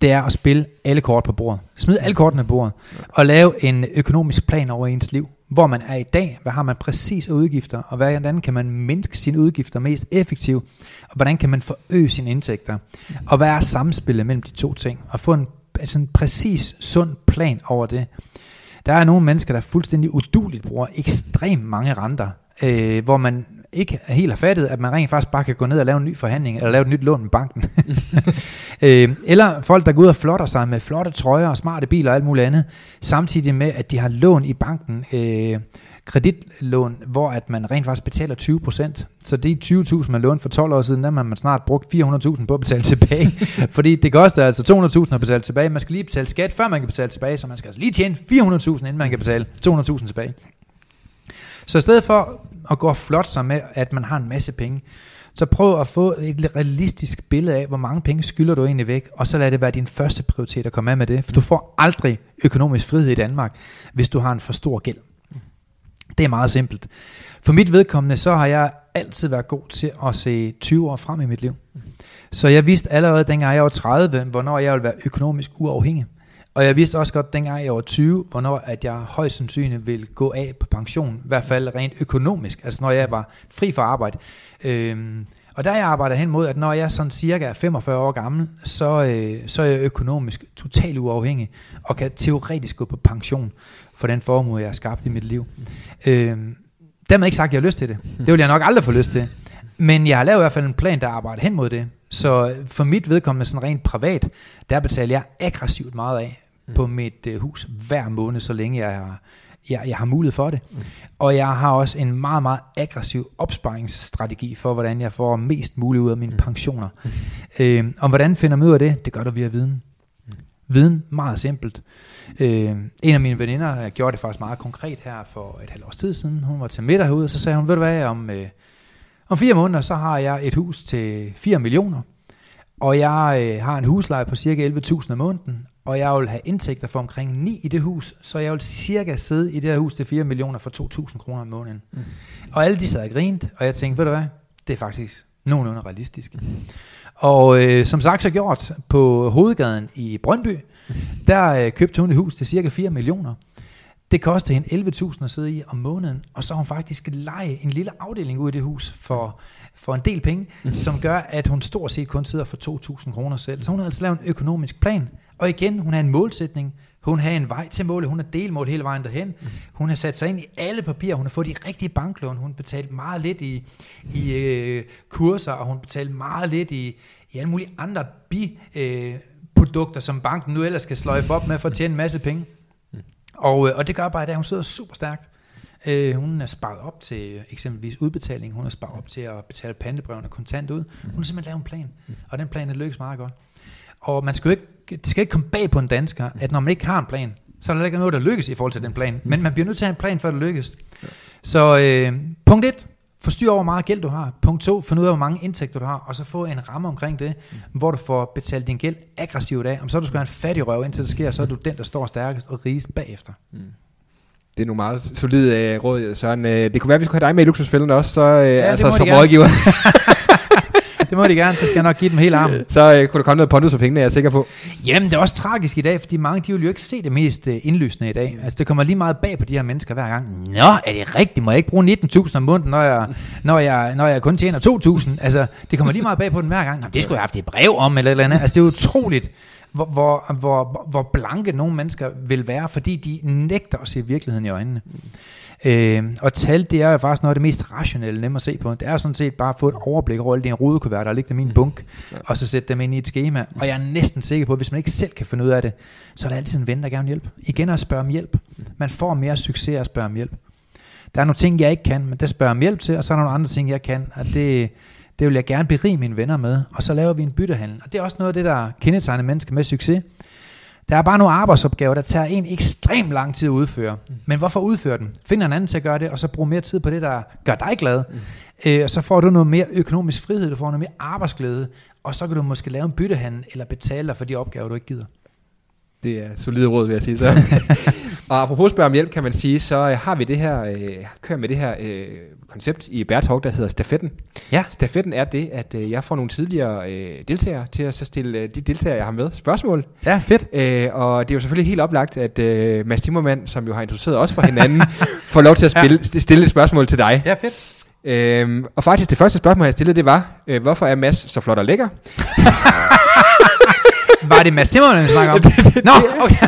Det er at spille alle kort på bordet. Smid alle kortene på bordet. Og lave en økonomisk plan over ens liv. Hvor man er i dag, hvad har man præcis af udgifter, og hvordan kan man mindske sine udgifter mest effektivt, og hvordan kan man forøge sine indtægter, og hvad er samspillet mellem de to ting, og få en, altså en præcis sund plan over det. Der er nogle mennesker, der fuldstændig uduligt bruger ekstremt mange renter, øh, hvor man ikke helt har fattet, at man rent faktisk bare kan gå ned og lave en ny forhandling, eller lave et nyt lån med banken. øh, eller folk, der går ud og flotter sig med flotte trøjer og smarte biler og alt muligt andet, samtidig med, at de har lån i banken, øh, kreditlån, hvor at man rent faktisk betaler 20%. Så det er 20.000, man lånte for 12 år siden, der man snart brugt 400.000 på at betale tilbage. Fordi det koster altså 200.000 at betale tilbage. Man skal lige betale skat, før man kan betale tilbage, så man skal altså lige tjene 400.000, inden man kan betale 200.000 tilbage. Så i stedet for at gå og flotte sig med, at man har en masse penge, så prøv at få et realistisk billede af, hvor mange penge skylder du egentlig væk, og så lad det være din første prioritet at komme af med det, for du får aldrig økonomisk frihed i Danmark, hvis du har en for stor gæld. Det er meget simpelt. For mit vedkommende, så har jeg altid været god til at se 20 år frem i mit liv. Så jeg vidste allerede, dengang jeg var 30, hvornår jeg ville være økonomisk uafhængig. Og jeg vidste også godt, dengang jeg var 20, hvornår at jeg højst sandsynligt ville gå af på pension, i hvert fald rent økonomisk, altså når jeg var fri for arbejde. Øhm, og der jeg arbejder hen mod, at når jeg sådan cirka 45 år gammel, så, øh, så er jeg økonomisk totalt uafhængig, og kan teoretisk gå på pension for den formue, jeg har skabt i mit liv. Øhm, dermed ikke sagt, at jeg har lyst til det. Det vil jeg nok aldrig få lyst til. Men jeg har lavet i hvert fald en plan, der arbejder hen mod det. Så for mit vedkommende sådan rent privat, der betaler jeg aggressivt meget af på mit øh, hus hver måned, så længe jeg har, jeg, jeg har mulighed for det. Mm. Og jeg har også en meget, meget aggressiv opsparingsstrategi for, hvordan jeg får mest muligt ud af mine pensioner. Mm. Øh, og hvordan finder man ud af det? Det gør du via viden. Mm. Viden, meget simpelt. Øh, en af mine veninder gjorde det faktisk meget konkret her for et halvt års tid siden. Hun var til middag herude, og så sagde hun, ved du hvad, om, øh, om fire måneder, så har jeg et hus til 4 millioner, og jeg øh, har en husleje på cirka 11.000 om måneden, og jeg vil have indtægter for omkring 9 i det hus, så jeg vil cirka sidde i det her hus til 4 millioner for 2.000 kroner om måneden. Mm. Og alle de sad og grint, og jeg tænkte, ved du hvad, det er faktisk nogenlunde realistisk. Mm. Og øh, som sagt så gjort, på hovedgaden i Brøndby, mm. der øh, købte hun et hus til cirka 4 millioner. Det koster hende 11.000 at sidde i om måneden, og så har hun faktisk leje en lille afdeling ud i det hus for, for en del penge, mm. som gør, at hun stort set kun sidder for 2.000 kroner selv. Så hun har altså lavet en økonomisk plan, og igen, hun har en målsætning, hun har en vej til målet, hun har delmål hele vejen derhen. Mm. Hun har sat sig ind i alle papirer, hun har fået de rigtige banklån, hun har betalt meget lidt i, i øh, kurser, og hun har betalt meget lidt i, i alle mulige andre bi, øh, produkter, som banken nu ellers skal sløjfe op med for at tjene en masse penge. Og, øh, og det gør bare, at hun sidder super stærkt. Øh, hun er sparet op til eksempelvis udbetaling, hun er sparet op til at betale pantebrevene kontant ud. Hun har simpelthen lavet en plan, og den plan er lykkes meget godt. Og man skal jo ikke, det skal ikke komme bag på en dansker, at når man ikke har en plan, så er der ikke noget, der lykkes i forhold til den plan. Men man bliver nødt til at have en plan, før det lykkes. Så øh, punkt 1, forstyr over, hvor meget gæld du har. Punkt 2, find ud af, hvor mange indtægter du har, og så få en ramme omkring det, hvor du får betalt din gæld aggressivt af. Om så du skal have en fattig røv, indtil det sker, så er du den, der står stærkest og rigest bagefter. Mm. Det er nogle meget solide øh, råd, Søren. Øh, det kunne være, at vi skulle have dig med i luksusfælden også, så, øh, Ja, altså som gerne. rådgiver. Det må de gerne, så skal jeg nok give dem hele armen. så øh, kunne der komme noget pondus for pengene, er jeg sikker på. Jamen, det er også tragisk i dag, fordi mange de vil jo ikke se det mest øh, indlysende i dag. Altså, det kommer lige meget bag på de her mennesker hver gang. Nå, er det rigtigt? Må jeg ikke bruge 19.000 om måneden, når jeg, når, jeg, når jeg kun tjener 2.000? Altså, det kommer lige meget bag på den hver gang. Nå, det skulle jeg have haft et brev om, eller eller andet. Altså, det er utroligt, hvor, hvor, hvor, hvor blanke nogle mennesker vil være, fordi de nægter at se virkeligheden i øjnene. Øh, og tal, det er jo faktisk noget af det mest rationelle, nemme at se på. Det er sådan set bare at få et overblik over alle dine rudekuverter, der ligger i en bunk, og så sætte dem ind i et schema. Og jeg er næsten sikker på, at hvis man ikke selv kan finde ud af det, så er der altid en ven, der gerne vil hjælpe. Igen at spørge om hjælp. Man får mere succes at spørge om hjælp. Der er nogle ting, jeg ikke kan, men det spørger om hjælp til, og så er der nogle andre ting, jeg kan, og det, det vil jeg gerne berige mine venner med, og så laver vi en byttehandel. Og det er også noget af det, der kendetegner mennesker med succes. Der er bare nogle arbejdsopgaver, der tager en ekstremt lang tid at udføre. Mm. Men hvorfor udføre den? Find en anden til at gøre det, og så brug mere tid på det, der gør dig glad. Mm. Øh, og så får du noget mere økonomisk frihed, du får noget mere arbejdsglæde, og så kan du måske lave en byttehandel, eller betale dig for de opgaver, du ikke gider. Det er solide råd, vil jeg sige så. og apropos spørge om hjælp, kan man sige, så øh, har vi det her, øh, kører med det her øh, koncept i Bærtalk, der hedder stafetten. Ja. Stafetten er det, at øh, jeg får nogle tidligere øh, deltagere til at så stille øh, de deltagere, jeg har med, spørgsmål. Ja, fedt. Øh, og det er jo selvfølgelig helt oplagt, at øh, Mads Timmermann, som jo har introduceret os for hinanden, får lov til at spille, ja. stille et spørgsmål til dig. Ja, fedt. Øhm, og faktisk det første spørgsmål, jeg stillede, det var, øh, hvorfor er Mads så flot og lækker? Var det Mads Timmermann, vi snakker om? Nå, okay.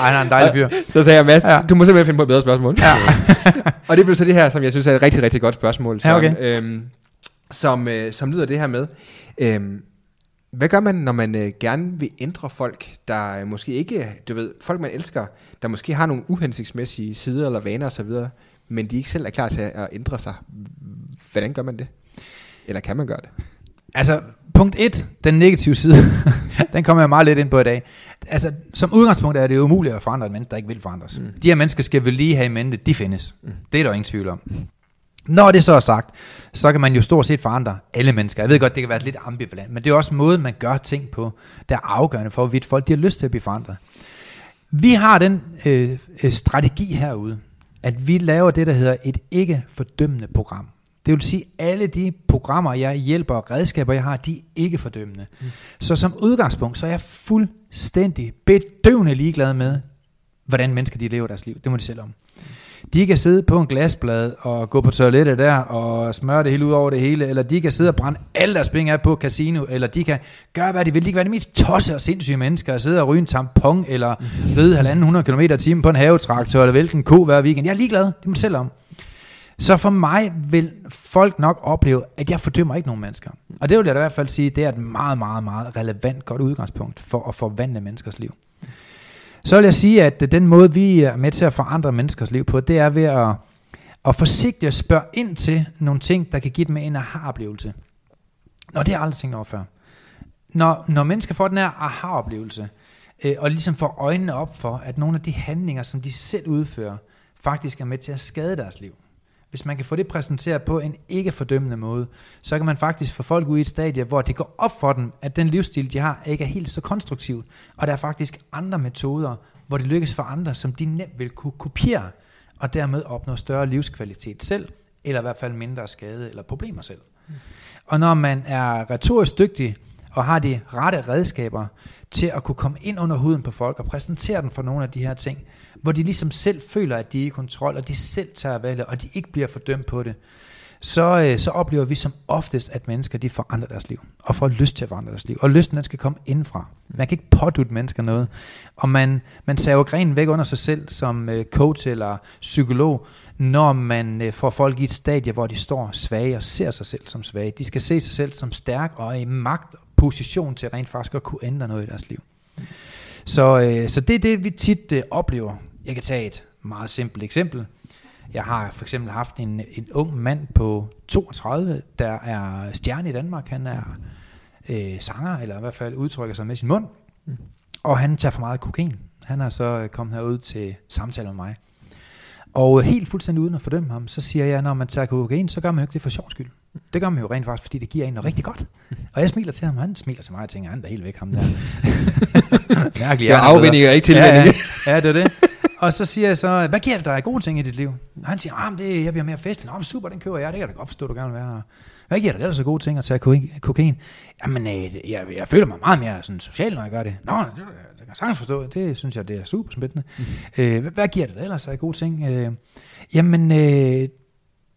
Ej, han er en dejlig fyr. Så sagde jeg, Mads, Ja. du må simpelthen finde på et bedre spørgsmål. Ja. og det blev så det her, som jeg synes er et rigtig, rigtig godt spørgsmål. Ja, okay. Som, øhm, som, øh, som lyder det her med. Øhm, hvad gør man, når man øh, gerne vil ændre folk, der øh, måske ikke, du ved, folk man elsker, der måske har nogle uhensigtsmæssige sider eller vaner osv., men de ikke selv er klar til at at ændre sig. Hvordan gør man det? Eller kan man gøre det? Altså, punkt 1, den negative side, den kommer jeg meget lidt ind på i dag. Altså, som udgangspunkt er det jo umuligt at forandre et menneske, der ikke vil forandres. Mm. De her mennesker skal vi lige have i mente, de findes. Mm. Det er der ingen tvivl om. Når det så er sagt, så kan man jo stort set forandre alle mennesker. Jeg ved godt, det kan være lidt ambivalent, men det er også måden, man gør ting på, der er afgørende for, hvorvidt folk de har lyst til at blive forandret. Vi har den øh, øh, strategi herude, at vi laver det, der hedder et ikke fordømmende program. Det vil sige, alle de programmer, jeg hjælper og redskaber, jeg har, de er ikke fordømmende. Mm. Så som udgangspunkt, så er jeg fuldstændig bedøvende ligeglad med, hvordan mennesker de lever deres liv. Det må de selv om. De kan sidde på en glasblad og gå på toilettet der og smøre det hele ud over det hele, eller de kan sidde og brænde alle deres penge af på casino, eller de kan gøre, hvad de vil. De kan være de mest tosse og sindssyge mennesker og sidde og ryge en tampon, eller ride halvanden 100 km i timen på en havetraktor, eller vælte en ko hver weekend. Jeg er ligeglad, det må de selv om. Så for mig vil folk nok opleve, at jeg fordømmer ikke nogen mennesker. Og det vil jeg da i hvert fald sige, det er et meget, meget, meget relevant godt udgangspunkt for at forvandle menneskers liv. Så vil jeg sige, at den måde, vi er med til at forandre menneskers liv på, det er ved at, at forsigtigt spørge ind til nogle ting, der kan give dem en aha-oplevelse. Nå, det har jeg aldrig tænkt over før. Når, når mennesker får den her aha-oplevelse, øh, og ligesom får øjnene op for, at nogle af de handlinger, som de selv udfører, faktisk er med til at skade deres liv. Hvis man kan få det præsenteret på en ikke fordømmende måde, så kan man faktisk få folk ud i et stadie, hvor det går op for dem, at den livsstil, de har, ikke er helt så konstruktiv. Og der er faktisk andre metoder, hvor det lykkes for andre, som de nemt vil kunne kopiere, og dermed opnå større livskvalitet selv, eller i hvert fald mindre skade eller problemer selv. Og når man er retorisk dygtig, og har de rette redskaber til at kunne komme ind under huden på folk og præsentere dem for nogle af de her ting, hvor de ligesom selv føler, at de er i kontrol, og de selv tager valget, og de ikke bliver fordømt på det, så, øh, så oplever vi som oftest, at mennesker de forandrer deres liv, og får lyst til at forandre deres liv. Og lysten den skal komme indfra. Man kan ikke pådutte mennesker noget. Og man, man saver grenen væk under sig selv som øh, coach eller psykolog, når man øh, får folk i et stadie, hvor de står svage og ser sig selv som svage. De skal se sig selv som stærk og er i magt og position til rent faktisk at kunne ændre noget i deres liv. Så, øh, så det er det, vi tit øh, oplever. Jeg kan tage et meget simpelt eksempel. Jeg har for eksempel haft en, en ung mand på 32, der er stjerne i Danmark. Han er øh, sanger, eller i hvert fald udtrykker sig med sin mund. Og han tager for meget kokain. Han er så kommet herud til samtale med mig. Og helt fuldstændig uden at fordømme ham, så siger jeg, når man tager kokain, så gør man jo ikke det for sjov skyld. Det gør man jo rent faktisk, fordi det giver en noget rigtig godt. Og jeg smiler til ham, og han smiler til mig, og tænker, han er helt væk ham der. Mærkelig Det var afvinding og ikke tilvænning. Ja, ja, ja, det er det. Og så siger jeg så, hvad giver det dig af gode ting i dit liv? Og han siger, ah, det, jeg bliver mere festlig. Nå, super, den køber jeg, det kan jeg da godt forstå, du gerne vil være. her." Hvad giver det ellers af gode ting at tage kokain-? Jamen, øh, jeg, jeg føler mig meget mere sådan social, når jeg gør det. Nå, det, det kan jeg sagtens forstå. Det synes jeg, det er super spændende. Mm. Øh, hvad, hvad giver det ellers af gode ting? Øh, jamen, øh,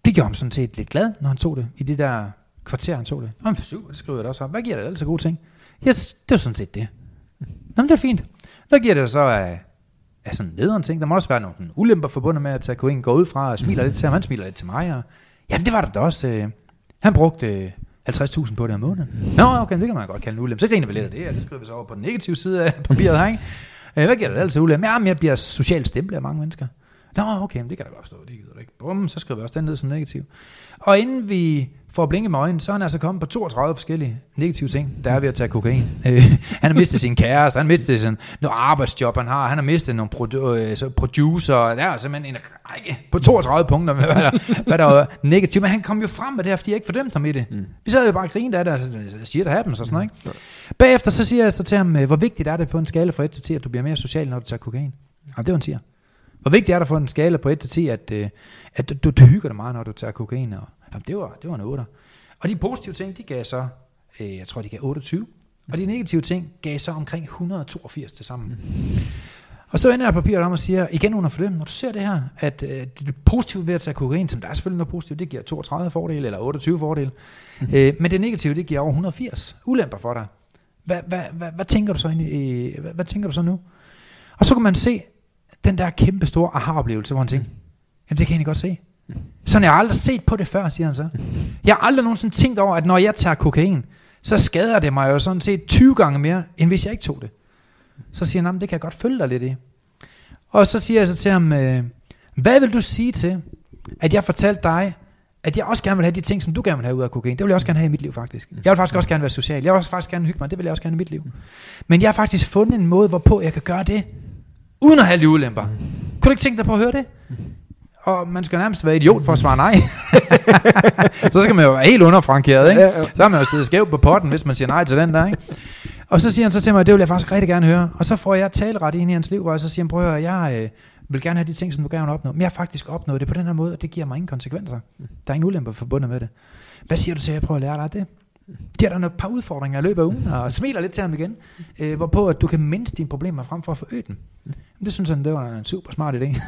det gjorde ham sådan set lidt glad, når han tog det. I det der kvarter, han tog det. Nå, men super, det skriver jeg da også op. Hvad giver det ellers af gode ting? Ja, det var sådan set det. Nå, men det er fint. Hvad giver det så af, er sådan nederen ting? Der må også være nogle ulemper forbundet med at tage kokain, gå ud fra og smiler lidt til ham. Han smiler lidt til mig. Og, jamen, det var der da også. Øh, han brugte øh, 50.000 på det om måneden. Nå, okay, det kan man godt kalde en ulempe. Så griner vi lidt af det, og det skriver vi så over på den negative side af papiret her, ikke? Øh, hvad giver det altså ulempe? Jamen, jeg bliver socialt stemplet af mange mennesker. Nå, okay, men det kan da godt forstå, det gider du ikke. Bum, så skriver vi også den ned som negativ. Og inden vi for at blinke med øjnene, så er han altså kommet på 32 forskellige negative ting, der er ved at tage kokain. Øh, han har mistet sin kæreste, han har mistet sin, noget arbejdsjob, han har, han har mistet nogle produ- øh, producer, der er simpelthen en række på 32 punkter, med, hvad der, hvad der er negativt, men han kom jo frem med det her, fordi jeg ikke fordømte ham i det. Mm. Vi sad jo bare og grinede af det, og jeg siger, der happens og sådan noget, ikke? Bagefter så siger jeg så til ham, øh, hvor vigtigt er det på en skala fra 1 til 10, at du bliver mere social, når du tager kokain? Og det var en 10'er. Hvor vigtigt er det på en skala på 1 til 10, at, øh, at du, du hygger dig meget, når du tager kokain? Og, jamen, det, var, det var en 8. Og de positive ting, de gav så, øh, jeg tror, de gav 28. Og de negative ting gav så omkring 182 til sammen. Og så ender jeg papiret om og siger, igen under for dem, når du ser det her, at øh, det positive ved at tage kokain, som der er selvfølgelig noget positivt, det giver 32 fordele, eller 28 fordele. Mm. Øh, men det negative, det giver over 180 ulemper for dig. Hvad, hvad, hvad, hvad, tænker du så ind i, hvad, hvad tænker du så nu? Og så kan man se den der kæmpe store aha-oplevelse, hvor han tænker, jamen det kan jeg egentlig godt se. Sådan jeg har aldrig set på det før, siger han så. Jeg har aldrig nogensinde tænkt over, at når jeg tager kokain, så skader det mig jo sådan set 20 gange mere, end hvis jeg ikke tog det. Så siger han, det kan jeg godt følge dig lidt i. Og så siger jeg så til ham, øh, hvad vil du sige til, at jeg fortalte dig, at jeg også gerne vil have de ting, som du gerne vil have ud af kokain. Det vil jeg også gerne have i mit liv, faktisk. Jeg vil faktisk også gerne være social. Jeg vil også faktisk gerne hygge mig. Det vil jeg også gerne i mit liv. Men jeg har faktisk fundet en måde, hvorpå jeg kan gøre det, uden at have alle de ulemper. Kunne du ikke tænke dig på at høre det? Og man skal nærmest være idiot for at svare nej. så skal man jo være helt underfrankeret, ikke? Så har man jo siddet skævt på potten, hvis man siger nej til den der, ikke? Og så siger han så til mig, det vil jeg faktisk rigtig gerne høre. Og så får jeg taleret ind i hans liv, jeg så siger, prøv at høre, jeg øh, vil gerne have de ting, som du gerne opnå. Men jeg har faktisk opnået det på den her måde, og det giver mig ingen konsekvenser. Der er ingen ulemper forbundet med det. Hvad siger du til, at jeg prøver at lære dig det? De har der et par udfordringer i løbet af ugen, og smiler lidt til ham igen, øh, hvorpå at du kan mindske dine problemer frem for at forøge dem. Det synes han, det var en super smart idé.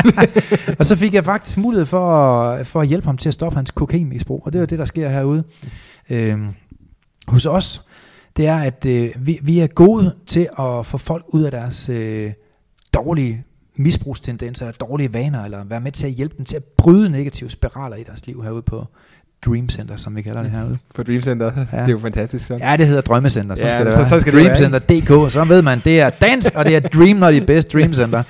og så fik jeg faktisk mulighed for, for at hjælpe ham til at stoppe hans kokainmisbrug, og det er det, der sker herude. Øh, hos os, det er, at øh, vi, vi er gode til at få folk ud af deres øh, dårlige misbrugstendenser, eller dårlige vaner, eller være med til at hjælpe dem til at bryde negative spiraler i deres liv herude på Dream Center, som vi kalder det herude. På Dream Center. Ja. Det er jo fantastisk. Så. Ja, det hedder Drømmecenter, så Ja, skal det så- være. så skal det Dreamcenter.dk, så ved man, det er dansk, og det er Dream, når de er bedst Dream Center.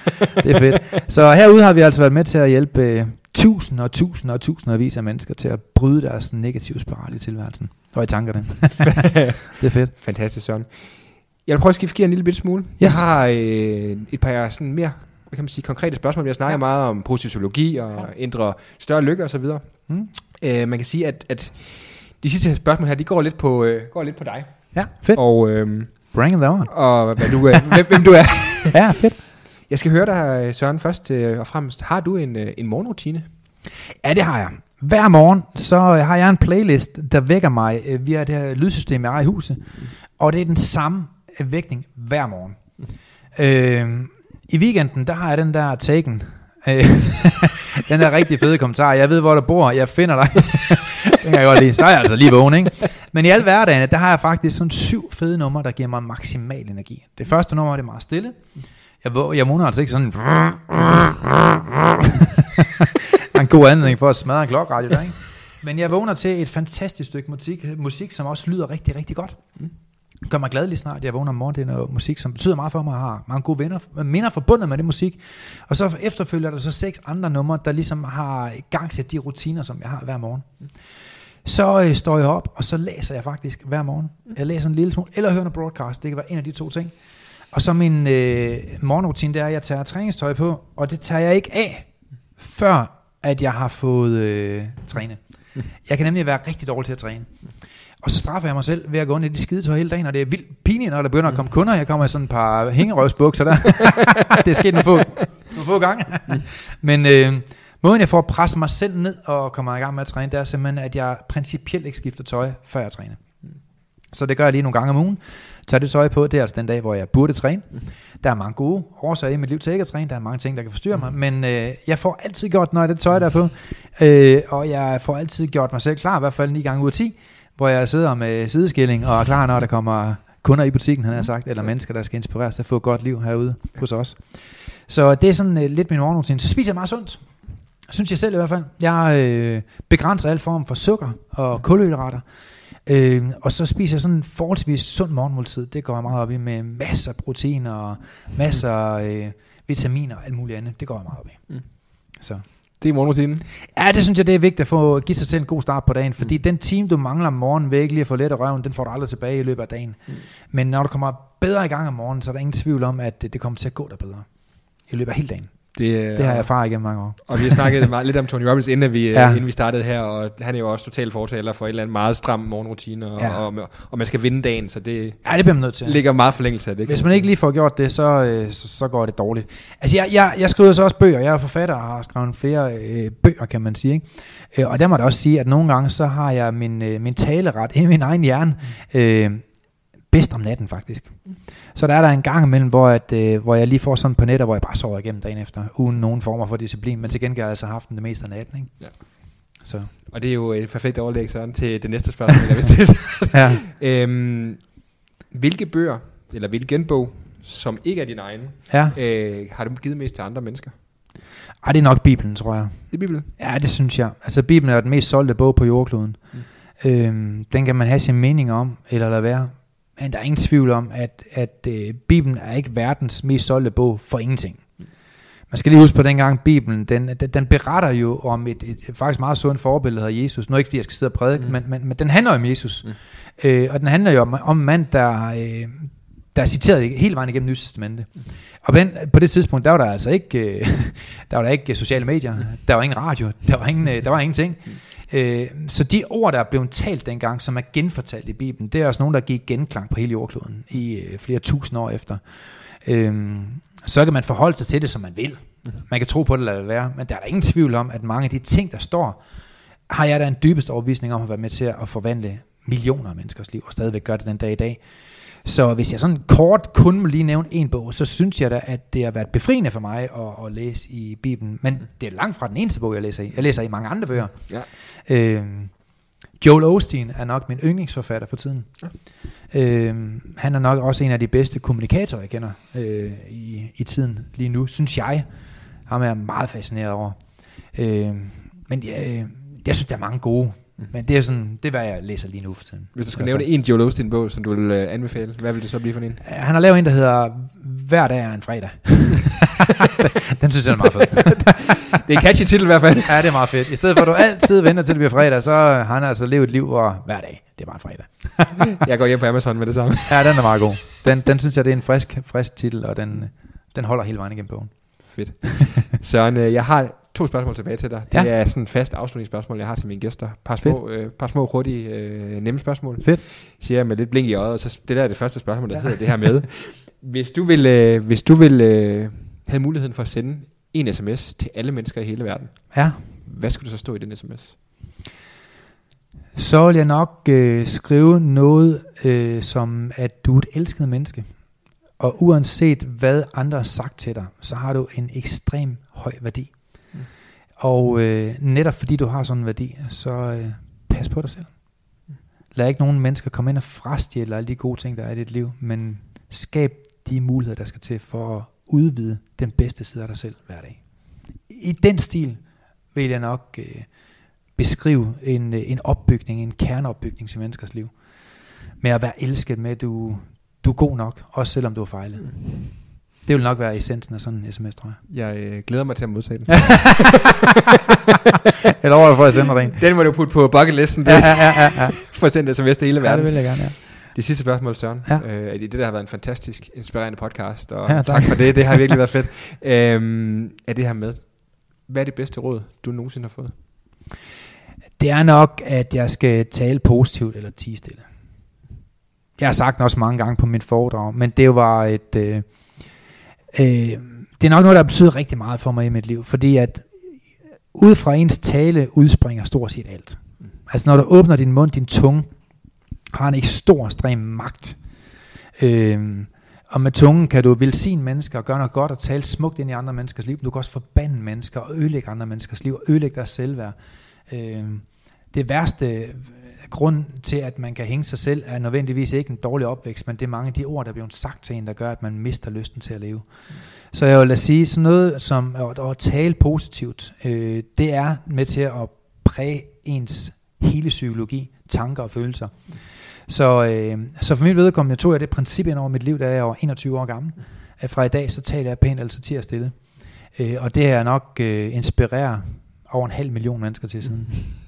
Det er fedt. Så herude har vi altså været med til at hjælpe øh, tusinder og tusinder og tusinder vis af mennesker til at bryde deres negative spiral i tilværelsen. Og i tankerne. det er fedt. Fantastisk, Søren. Jeg vil prøve at skifte gear en lille bitte smule. Yes. Jeg har øh, et par sådan mere hvad kan man sige, konkrete spørgsmål. Vi har snakket ja. meget om positiv psykologi og ændre større lykke osv. Mm. Øh, man kan sige, at, at de sidste spørgsmål her, de går lidt på, øh, går lidt på dig. Ja, fedt. Og, øh, Bring it on. og hvad du er, hvem, hvem du er. Ja, fedt. Jeg skal høre dig, Søren, først øh, og fremmest. Har du en, øh, en morgenrutine? Ja, det har jeg. Hver morgen, så har jeg en playlist, der vækker mig øh, via det her lydsystem, jeg har i huset. Og det er den samme øh, vækning hver morgen. Øh, I weekenden, der har jeg den der Taken. Øh, den er rigtig fede kommentar. Jeg ved, hvor du bor. Jeg finder dig. det kan jeg godt lide. Så er jeg altså lige vågen, ikke? Men i al hverdagen, der har jeg faktisk sådan syv fede numre, der giver mig maksimal energi. Det første nummer, det er meget stille. Jeg, jeg vågner altså ikke sådan... Der er en god anledning for at smadre en klokradio der, ikke? Men jeg vågner til et fantastisk stykke musik, musik som også lyder rigtig, rigtig godt. Gør mig glad lige snart, jeg vågner om morgenen. Det er noget musik, som betyder meget for mig. Jeg har mange gode venner, minder forbundet med det musik. Og så efterfølger der så seks andre numre, der ligesom har gangsat de rutiner, som jeg har hver morgen. Så øh, står jeg op, og så læser jeg faktisk hver morgen. Jeg læser en lille smule, eller hører en broadcast. Det kan være en af de to ting. Og så min øh, morgenrutine, det er, at jeg tager træningstøj på, og det tager jeg ikke af, før at jeg har fået øh, træne. Jeg kan nemlig være rigtig dårlig til at træne. Og så straffer jeg mig selv ved at gå ind i de skidetøj hele dagen, og det er vildt pinligt, når der begynder at komme kunder. Jeg kommer i sådan et par hængerøvsbukser der. det er sket nogle få, nogle få gange. Men øh, måden jeg får at presse mig selv ned og kommer i gang med at træne, det er simpelthen, at jeg principielt ikke skifter tøj, før jeg træner. Så det gør jeg lige nogle gange om ugen. Tager det tøj på, det er altså den dag, hvor jeg burde træne. Der er mange gode årsager i mit liv til ikke at træne. Der er mange ting, der kan forstyrre mig. Men øh, jeg får altid gjort, når jeg det tøj der er på. Øh, og jeg får altid gjort mig selv klar, i hvert fald 9 gange ud af 10. Hvor jeg sidder med sideskilling og er klar, når der kommer kunder i butikken, han har sagt. Eller mennesker, der skal inspireres til at få et godt liv herude hos os. Så det er sådan øh, lidt min morgenrutine. Så spiser jeg meget sundt. Synes jeg selv i hvert fald. Jeg øh, begrænser al form for sukker og kulhydrater. Øh, og så spiser jeg sådan en forholdsvis sund morgenmåltid. Det går jeg meget op i med masser af proteiner og masser af øh, vitaminer og alt muligt andet. Det går jeg meget op i. Mm. Så Det er morgenrutinen. Ja, det synes jeg, det er vigtigt at få give sig selv en god start på dagen, fordi mm. den time, du mangler om morgenen ved ikke lige at få let af røven, den får du aldrig tilbage i løbet af dagen. Mm. Men når du kommer bedre i gang om morgenen, så er der ingen tvivl om, at det, kommer til at gå dig bedre i løbet af hele dagen. Det, Det har jeg erfaret igennem mange år. Og vi har snakket meget, lidt om Tony Robbins, inden vi, Ja. ja. inden vi startede her, og han er jo også total fortaler for et eller andet meget stram morgenrutine, og, Ja. og, og man skal vinde dagen, så det Ja, det bliver man nødt til. ligger meget forlængelse af det. Hvis man ikke lige får gjort det, så, øh, så, så går det dårligt. Altså, jeg, jeg, jeg skriver så også bøger. Jeg er forfatter og har skrevet flere øh, bøger, kan man sige. Ikke? Øh, og der må jeg da også sige, at nogle gange, så har jeg min, øh, min taleret i min egen hjerne øh, bedst om natten, faktisk. Så der er der en gang imellem, hvor, at, øh, hvor jeg lige får sådan på netter, hvor jeg bare sover igennem dagen efter, uden nogen former for disciplin. Men til gengæld har jeg altså haft den det meste af natten. Ikke? Ja. Så, Og det er jo et perfekt overlæg, Søren, til det næste spørgsmål, jeg vil stille. ja. øhm, hvilke bøger, eller hvilken genbog, som ikke er din egen, ja. øh, har du givet mest til andre mennesker? Ej, det er nok Bibelen, tror jeg. Det er Bibelen. Ja, det synes jeg. Altså, Bibelen er den mest solgte bog på jordkloden. Mm. Øhm, den kan man have sin mening om, eller lade være. Men der er ingen tvivl om, at, at øh, Bibelen er ikke verdens mest solgte bog for ingenting. Man skal lige huske på dengang Bibelen, den, den, den beretter jo om et, et, et faktisk meget sundt forbillede, hedder Jesus. Nu er ikke fordi, jeg skal sidde og prædike, mm. men, men, men den handler om Jesus. Mm. Øh, og den handler jo om, om en mand, der, øh, der er citeret hele vejen igennem Nye Testamente. Mm. Og på, den, på det tidspunkt, der var der altså ikke, øh, der var der ikke sociale medier, der var ingen radio, der var, ingen, øh, der var ingenting. Øh, så de ord, der er blevet talt dengang, som er genfortalt i Bibelen, det er også nogen, der gik genklang på hele jordkloden i øh, flere tusind år efter. Øh, så kan man forholde sig til det, som man vil. Man kan tro på det eller lade det være, men der er der ingen tvivl om, at mange af de ting, der står, har jeg da en dybest overbevisning om at være med til at forvandle millioner af menneskers liv, og stadigvæk gør det den dag i dag. Så hvis jeg sådan kort kun må lige nævne en bog, så synes jeg da, at det har været befriende for mig at, at læse i Bibelen. Men det er langt fra den eneste bog, jeg læser i. Jeg læser i mange andre bøger. Ja. Øh, Joel Osteen er nok min yndlingsforfatter for tiden. Øh, han er nok også en af de bedste kommunikatorer, jeg kender øh, i, i tiden lige nu, synes jeg. Ham er jeg meget fascineret over. Øh, men jeg, jeg synes, der er mange gode. Men det er sådan, det er, hvad jeg læser lige nu for tiden. Hvis du skulle nævne en Joel Osteen-bog, som du vil øh, anbefale, hvad vil det så blive for en? Han har lavet en, der hedder Hver dag er en fredag. Den synes jeg er meget fed. Det er en catchy titel i hvert fald. Ja, det er meget fedt. I stedet for, at du altid venter til det bliver fredag, så har han altså levet et liv, hvor hver dag, det er bare en fredag. Jeg går hjem på Amazon med det samme. Ja, den er meget god. Den, den synes jeg, det er en frisk, frisk titel, og den, den holder hele vejen igennem bogen. Fedt. Søren, øh, jeg har to spørgsmål tilbage til dig. Det Ja. er sådan en fast afslutningsspørgsmål, jeg har til mine gæster. Par små, øh, par små hurtige, øh, nemme spørgsmål. Fedt. Siger jeg med lidt blink i øjet, og så det der er det første spørgsmål, der hedder det her med. Hvis du vil, øh, hvis du vil øh, have muligheden for at sende en sms til alle mennesker i hele verden, Ja. hvad skulle der så stå i den sms? Så vil jeg nok øh, skrive noget, øh, som at du er et elsket menneske. Og uanset hvad andre har sagt til dig, så har du en ekstrem høj værdi. Og øh, netop fordi du har sådan en værdi, så øh, pas på dig selv. Lad ikke nogen mennesker komme ind og frastjæle alle de gode ting, der er i dit liv, men skab de muligheder, der skal til for at udvide den bedste side af dig selv hver dag. I den stil vil jeg nok øh, beskrive en, øh, en opbygning, en kerneopbygning til menneskers liv. Med at være elsket med, at du, du er god nok, også selvom du har fejlet. Mm. Det vil nok være essensen af sådan en sms, tror jeg. Jeg øh, glæder mig til at modtage den. Eller over for at sende dig en. den må du putte på bucket listen, Ja, ja, ja, ja, ja. for at sende sms til hele ja, verden. det vil jeg gerne, ja. Det sidste spørgsmål, Søren. Ja. Øh, er det, det der har været en fantastisk, inspirerende podcast, og Ja, ja, tak. tak. for det. Det har virkelig været fedt. Øhm, er det her med, hvad er det bedste råd, du nogensinde har fået? Det er nok, at jeg skal tale positivt eller tige stille. Jeg har sagt den også mange gange på mit foredrag, men det var et... Øh, øh, det er nok noget, der betyder rigtig meget for mig i mit liv, fordi at ud fra ens tale udspringer stort set alt. Altså når du åbner din mund, din tunge, har en ikke stor ekstrem magt. Øhm, og med tungen kan du velsigne mennesker og gøre noget godt og tale smukt ind i andre menneskers liv. men Du kan også forbande mennesker og ødelægge andre menneskers liv og ødelægge deres selvværd. Øhm, det værste øh, grund til, at man kan hænge sig selv, er nødvendigvis ikke en dårlig opvækst, men det er mange af de ord, der er blevet sagt til en, der gør, at man mister lysten til at leve. Så jeg vil da sige, sådan noget som at, at tale positivt, øh, det er med til at præge ens hele psykologi, tanker og følelser. Så, øh, så for mit vedkommende tog jeg det princip ind over mit liv, da jeg var 21 år gammel. At fra i dag, så taler jeg pænt, altså til at stille. Øh, og det har jeg nok øh, inspireret over en halv million mennesker til siden.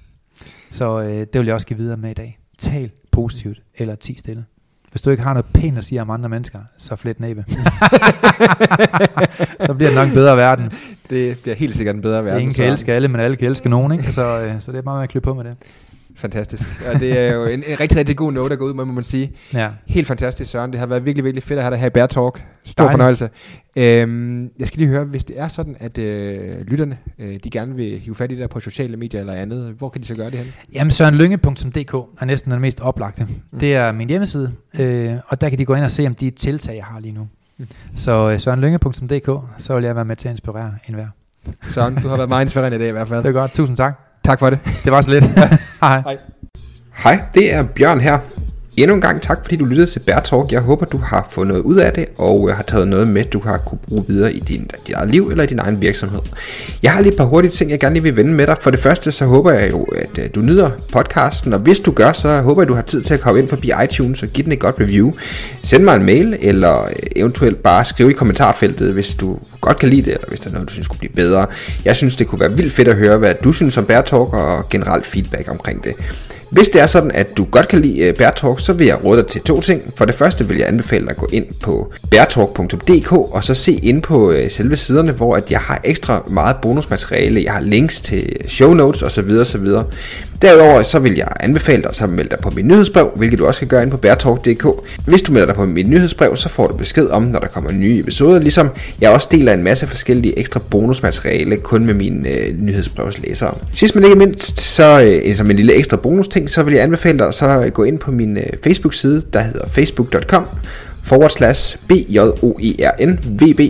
Så øh, det vil jeg også give videre med i dag. Tal positivt, eller ti stille. Hvis du ikke har noget pænt at sige om andre mennesker, så flet næbe. så bliver det nok en bedre verden. Det bliver helt sikkert en bedre verden. Ingen kan elske alle, men alle kan elske nogen. Ikke? Så, øh, så det er bare med at klø på med det. Fantastisk. Og det er jo en, en rigtig, rigtig god note at gå ud med, må man sige. Ja. Helt fantastisk, Søren. Det har været virkelig, virkelig fedt at have dig her i Bear Talk. Stor Dejligt. fornøjelse. Øhm, jeg skal lige høre, hvis det er sådan, at øh, lytterne, øh, de gerne vil hive fat i dig på sociale medier eller andet, hvor kan de så gøre det hen? Jamen sørenlynge.dk er næsten den mest oplagte. Mm. Det er min hjemmeside, øh, og der kan de gå ind og se, om de tiltag, jeg har lige nu. Mm. Så øh, sørenlynge.dk, så vil jeg være med til at inspirere enhver. Søren, du har været meget inspirerende i dag i hvert fald. Det er godt. Tusind tak. Tak for det. Det var så lidt. Hej. Hej, det er Bjørn her. Endnu en gang tak, fordi du lyttede til Bear Talk. Jeg håber, du har fået noget ud af det, og øh, har taget noget med, du har kunne bruge videre i din, dit eget liv eller i din egen virksomhed. Jeg har lige et par hurtige ting, jeg gerne lige vil vende med dig. For det første, så håber jeg jo, at øh, du nyder podcasten, og hvis du gør, så håber jeg, du har tid til at komme ind forbi iTunes og give den et godt review. Send mig en mail, eller øh, eventuelt bare skrive i kommentarfeltet, hvis du godt kan lide det, eller hvis der er noget, du synes kunne blive bedre. Jeg synes, det kunne være vildt fedt at høre, hvad du synes om Bear Talk, og generelt feedback omkring det. Hvis det er sådan, at du godt kan lide øh, Bærtalk, så vil jeg råde dig til to ting. For det første vil jeg anbefale dig at gå ind på bærtalk.dk og så se ind på øh, selve siderne, hvor at jeg har ekstra meget bonusmateriale. Jeg har links til show notes osv. osv. Derudover så vil jeg anbefale dig så at melde dig på mit nyhedsbrev, hvilket du også kan gøre ind på bærtalk.dk. Hvis du melder dig på mit nyhedsbrev, så får du besked om, når der kommer nye episoder, ligesom jeg også deler en masse forskellige ekstra bonusmateriale kun med mine øh, nyhedsbrevslæsere. Sidst men ikke mindst, så øh, som en lille ekstra bonus ting, så vil jeg anbefale dig så at gå ind på min øh, Facebook-side, der hedder facebook.com forward slash B-J-O-E-R-N-V-B,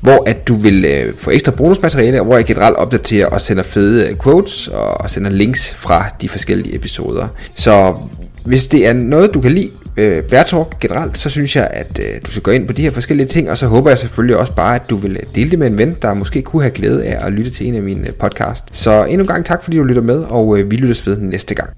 hvor at du vil øh, få ekstra bonusmateriale, hvor jeg generelt opdaterer og sender fede øh, quotes og sender links fra de forskellige episoder. Så hvis det er noget, du kan lide, øh, Bear generelt, så synes jeg, at øh, du skal gå ind på de her forskellige ting, og så håber jeg selvfølgelig også bare, at du vil øh, dele det med en ven, der måske kunne have glæde af at lytte til en af mine øh, podcast. Så endnu en gang tak, fordi du lytter med, og øh, vi lyttes ved næste gang.